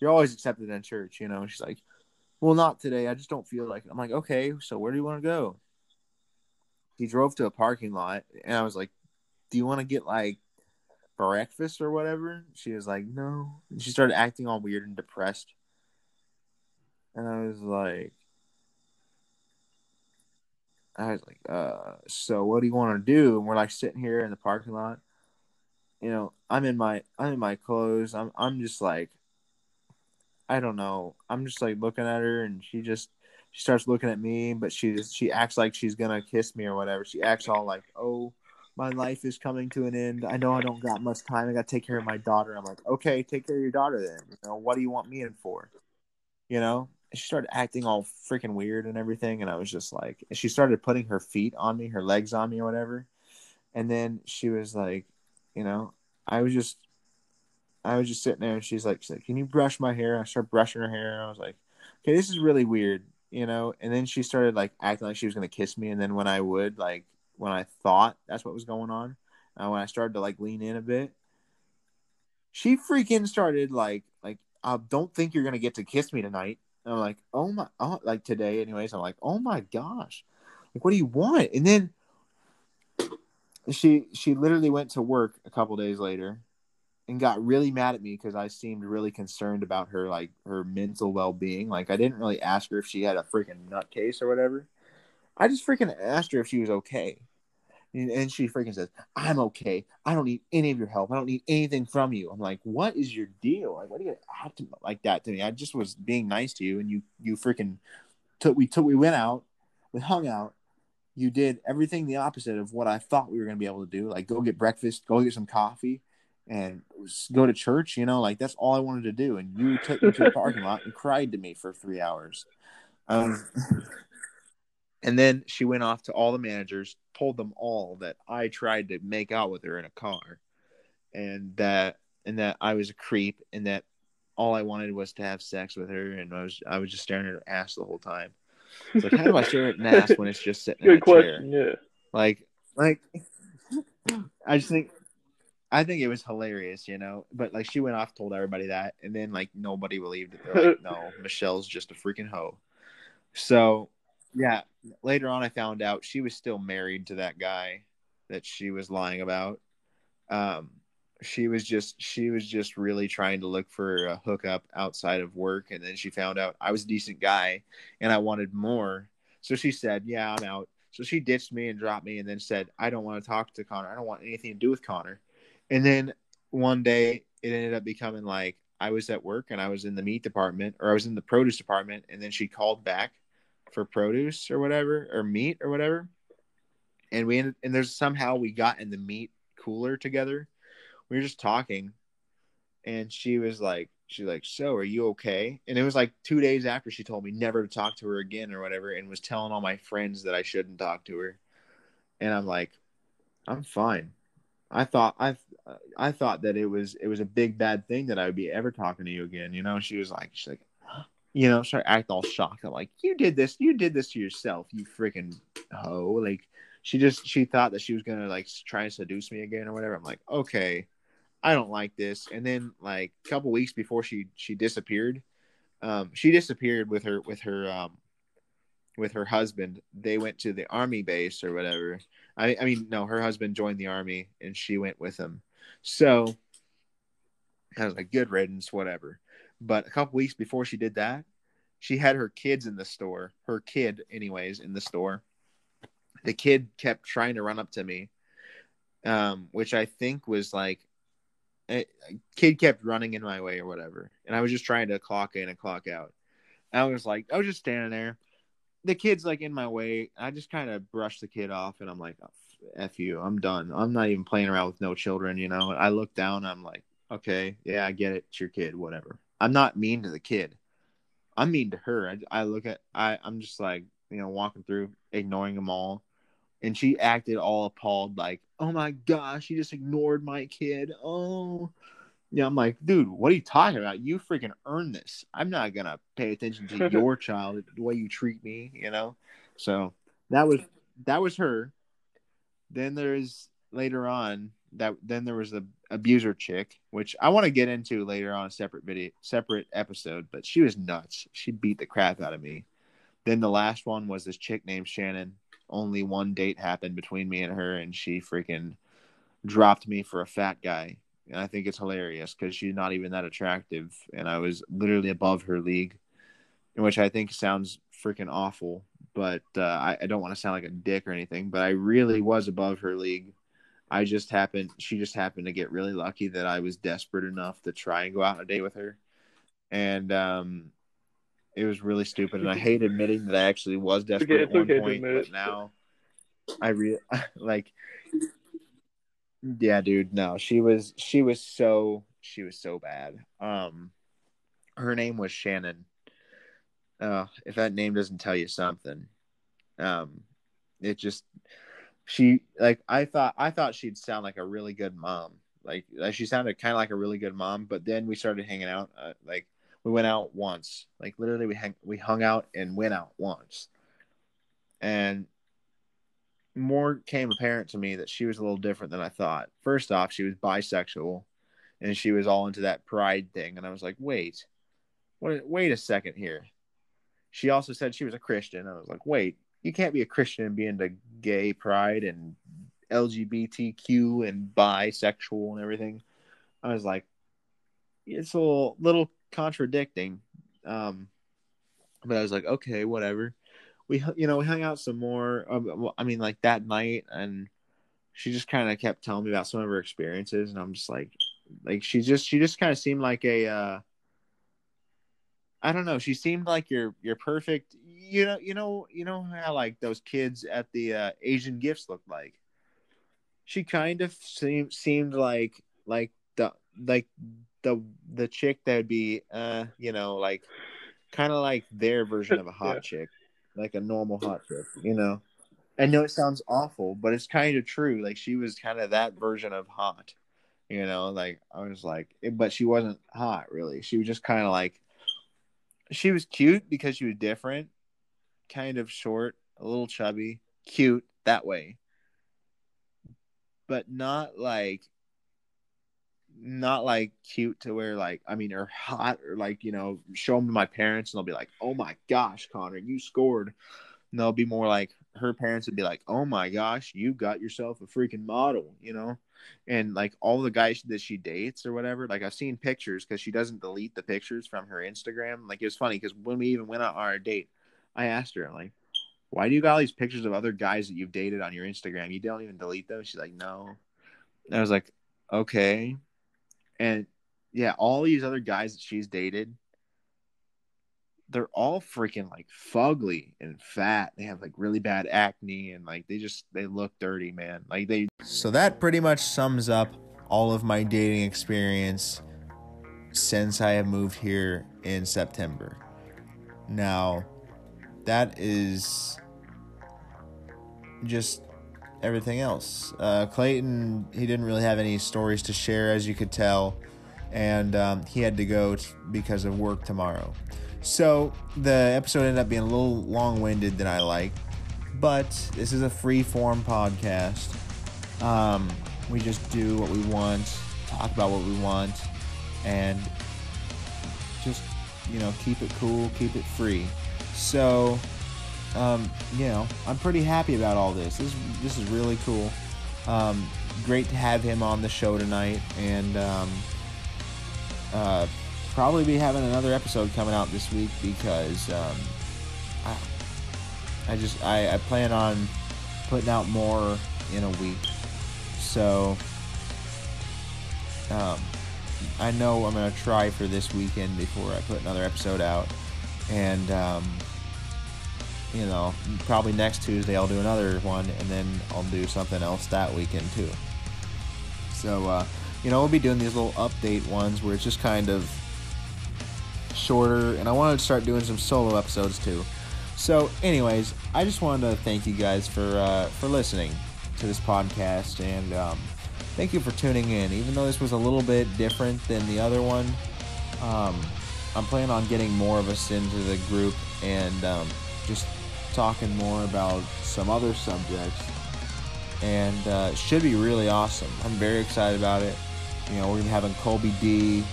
You're always accepted in church, you know? And she's like, Well, not today. I just don't feel like it. I'm like, Okay, so where do you want to go? He drove to a parking lot and I was like, Do you want to get like breakfast or whatever? She was like, no. And she started acting all weird and depressed. And I was like, I was like, uh, so what do you want to do? And we're like sitting here in the parking lot. You know, I'm in my I'm in my clothes. I'm I'm just like I don't know. I'm just like looking at her and she just she starts looking at me, but she just she acts like she's gonna kiss me or whatever. She acts all like, Oh, my life is coming to an end. I know I don't got much time. I got to take care of my daughter. I'm like, okay, take care of your daughter then. You know, what do you want me in for? You know, she started acting all freaking weird and everything. And I was just like, she started putting her feet on me, her legs on me or whatever. And then she was like, you know, I was just, I was just sitting there and she's like, she's like, can you brush my hair? I started brushing her hair. and I was like, okay, this is really weird, you know? And then she started like acting like she was to kiss me. And then when I would like, when I thought that's what was going on, uh, when I started to like lean in a bit, she freaking started like like I don't think you're gonna get to kiss me tonight. And I'm like, oh my, oh, like today, anyways. I'm like, oh my gosh, like what do you want? And then she she literally went to work a couple days later and got really mad at me because I seemed really concerned about her like her mental well being. Like I didn't really ask her if she had a freaking nutcase or whatever. I just freaking asked her if she was okay. And, she freaking says, I'm okay. I don't need any of your help. I don't need anything from you. I'm like, what is your deal? Like, what are you gonna act like that to me? I just was being nice to you and you you freaking took we took we went out, we hung out. You did everything the opposite of what I thought we were gonna be able to do. Like go get breakfast, go get some coffee, and go to church, you know, like that's all I wanted to do. And you took me to a parking lot and cried to me for three hours. Um And then she went off to all the managers, told them all that I tried to make out with her in a car, and that and that I was a creep, and that all I wanted was to have sex with her, and I was I was just staring at her ass the whole time. It's like, how do I stare at an ass when it's just sitting in Good a question. chair? Yeah. Like, like, I just think, I think it was hilarious, you know. But like, she went off, told everybody that, and then like nobody believed it. They're like, no, Michelle's just a freaking hoe. So, yeah. Later on, I found out she was still married to that guy that she was lying about. Um, she was just she was just really trying to look for a hookup outside of work, and then she found out I was a decent guy and I wanted more. So she said, "Yeah, I'm out." So she ditched me and dropped me, and then said, "I don't want to talk to Connor. I don't want anything to do with Connor." And then one day, it ended up becoming like I was at work and I was in the meat department, or I was in the produce department, and then she called back for produce or whatever, or meat or whatever, and we ended, and there's somehow we got in the meat cooler together. We were just talking, and she was like, she's like, "So, are you okay?" And it was like two days after she told me never to talk to her again or whatever, and was telling all my friends that I shouldn't talk to her. And I'm like, I'm fine. I thought I I thought that it was it was a big bad thing that I would be ever talking to you again. You know, she was like, she's like, you know, started act all shocked. I'm like, you did this, you did this to yourself, you freaking hoe. Like, she just she thought that she was gonna like try and seduce me again or whatever. I'm like, okay, I don't like this. And then like a couple weeks before she she disappeared, um, she disappeared with her with her um with her husband. They went to the army base or whatever. I I mean no, her husband joined the army and she went with him. So I was like, good riddance, whatever. But a couple weeks before she did that, she had her kids in the store. Her kid, anyways, in the store. The kid kept trying to run up to me, um, which I think was like a, kid kept running in my way or whatever, and I was just trying to clock in and clock out. And I was like, I was just standing there, the kid's like in my way. I just kind of brush the kid off, and I'm like, oh, "F you, I'm done. I'm not even playing around with no children." You know. I look down. I'm like, "Okay, yeah, I get it. It's your kid. Whatever." I'm not mean to the kid. I'm mean to her. I, I look at. I I'm just like you know walking through, ignoring them all, and she acted all appalled, like, "Oh my gosh, she just ignored my kid." Oh. Yeah, I'm like, dude, what are you talking about? You freaking earned this. I'm not gonna pay attention to your child the way you treat me, you know. So that was that was her. Then there's later on that then there was the abuser chick, which I want to get into later on a separate video, separate episode. But she was nuts. She beat the crap out of me. Then the last one was this chick named Shannon. Only one date happened between me and her, and she freaking dropped me for a fat guy and I think it's hilarious because she's not even that attractive, and I was literally above her league, which I think sounds freaking awful. But uh, I, I, don't want to sound like a dick or anything, but I really was above her league. I just happened, she just happened to get really lucky that I was desperate enough to try and go out on a date with her, and um, it was really stupid. And I hate admitting that I actually was desperate okay, at one okay point, but now I really like yeah, dude. No, she was she was so she was so bad. Um, her name was Shannon. Uh, if that name doesn't tell you something, um, it just she like I thought I thought she'd sound like a really good mom. Like, like she sounded kind of like a really good mom. But then we started hanging out. Uh, like we went out once. Like literally, we hang we hung out and went out once. And more came apparent to me that she was a little different than I thought. First off, she was bisexual and she was all into that pride thing. And I was like, wait, wait, wait a second here. She also said she was a Christian. I was like, wait, you can't be a Christian and be into gay pride and LGBTQ and bisexual and everything. I was like, it's a little, little contradicting. Um, but I was like, okay, whatever we you know we hung out some more. Um, I mean, like that night, and she just kind of kept telling me about some of her experiences, and I'm just like, like she just she just kind of seemed like a. Uh, I don't know. She seemed like your your perfect. You know, you know, you know how like those kids at the uh, Asian gifts looked like. She kind of seemed seemed like like the like the the chick that would be uh you know like kind of like their version of a hot yeah. chick like a normal hot chick, you know. I know it sounds awful, but it's kind of true. Like she was kind of that version of hot, you know. Like I was like, eh, but she wasn't hot really. She was just kind of like, she was cute because she was different, kind of short, a little chubby, cute that way, but not like not like cute to where like I mean or hot or like you know show them to my parents and they'll be like oh my gosh Connor you scored. And they'll be more like her parents would be like oh my gosh you got yourself a freaking model you know? And like all the guys that she dates or whatever like I've seen pictures because she doesn't delete the pictures from her Instagram. Like it was funny because when we even went on our date I asked her like why do you got all these pictures of other guys that you've dated on your Instagram? You don't even delete them? She's like no. And I was like okay and yeah, all these other guys that she's dated, they're all freaking like fugly and fat. They have like really bad acne and like they just they look dirty, man. Like they So that pretty much sums up all of my dating experience since I have moved here in September. Now, that is just everything else. Uh, Clayton, he didn't really have any stories to share, as you could tell, and um, he had to go t- because of work tomorrow. So the episode ended up being a little long winded than I like, but this is a free form podcast. Um, we just do what we want, talk about what we want, and just, you know, keep it cool, keep it free. So, um, you know, I'm pretty happy about all this. This this is really cool. Um, great to have him on the show tonight, and um, uh, probably be having another episode coming out this week because um, I, I just I, I plan on putting out more in a week. So um, I know I'm gonna try for this weekend before I put another episode out, and um, you know, probably next Tuesday I'll do another one, and then I'll do something else that weekend too. So, uh, you know, we'll be doing these little update ones where it's just kind of shorter, and I wanted to start doing some solo episodes too. So, anyways, I just wanted to thank you guys for uh, for listening to this podcast, and um, thank you for tuning in. Even though this was a little bit different than the other one, um, I'm planning on getting more of us into the group and um, just talking more about some other subjects, and uh, should be really awesome. I'm very excited about it. You know, we're gonna be having Colby D,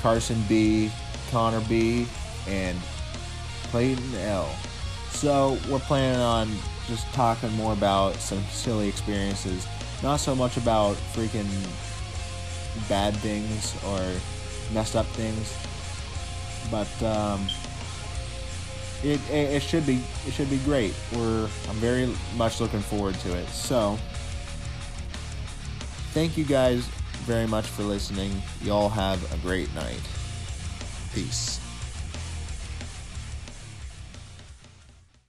Carson B, Connor B, and Clayton L. So we're planning on just talking more about some silly experiences, not so much about freaking bad things or messed up things, but um, it, it it should be it should be great. We're I'm very much looking forward to it. So thank you guys very much for listening. Y'all have a great night. Peace.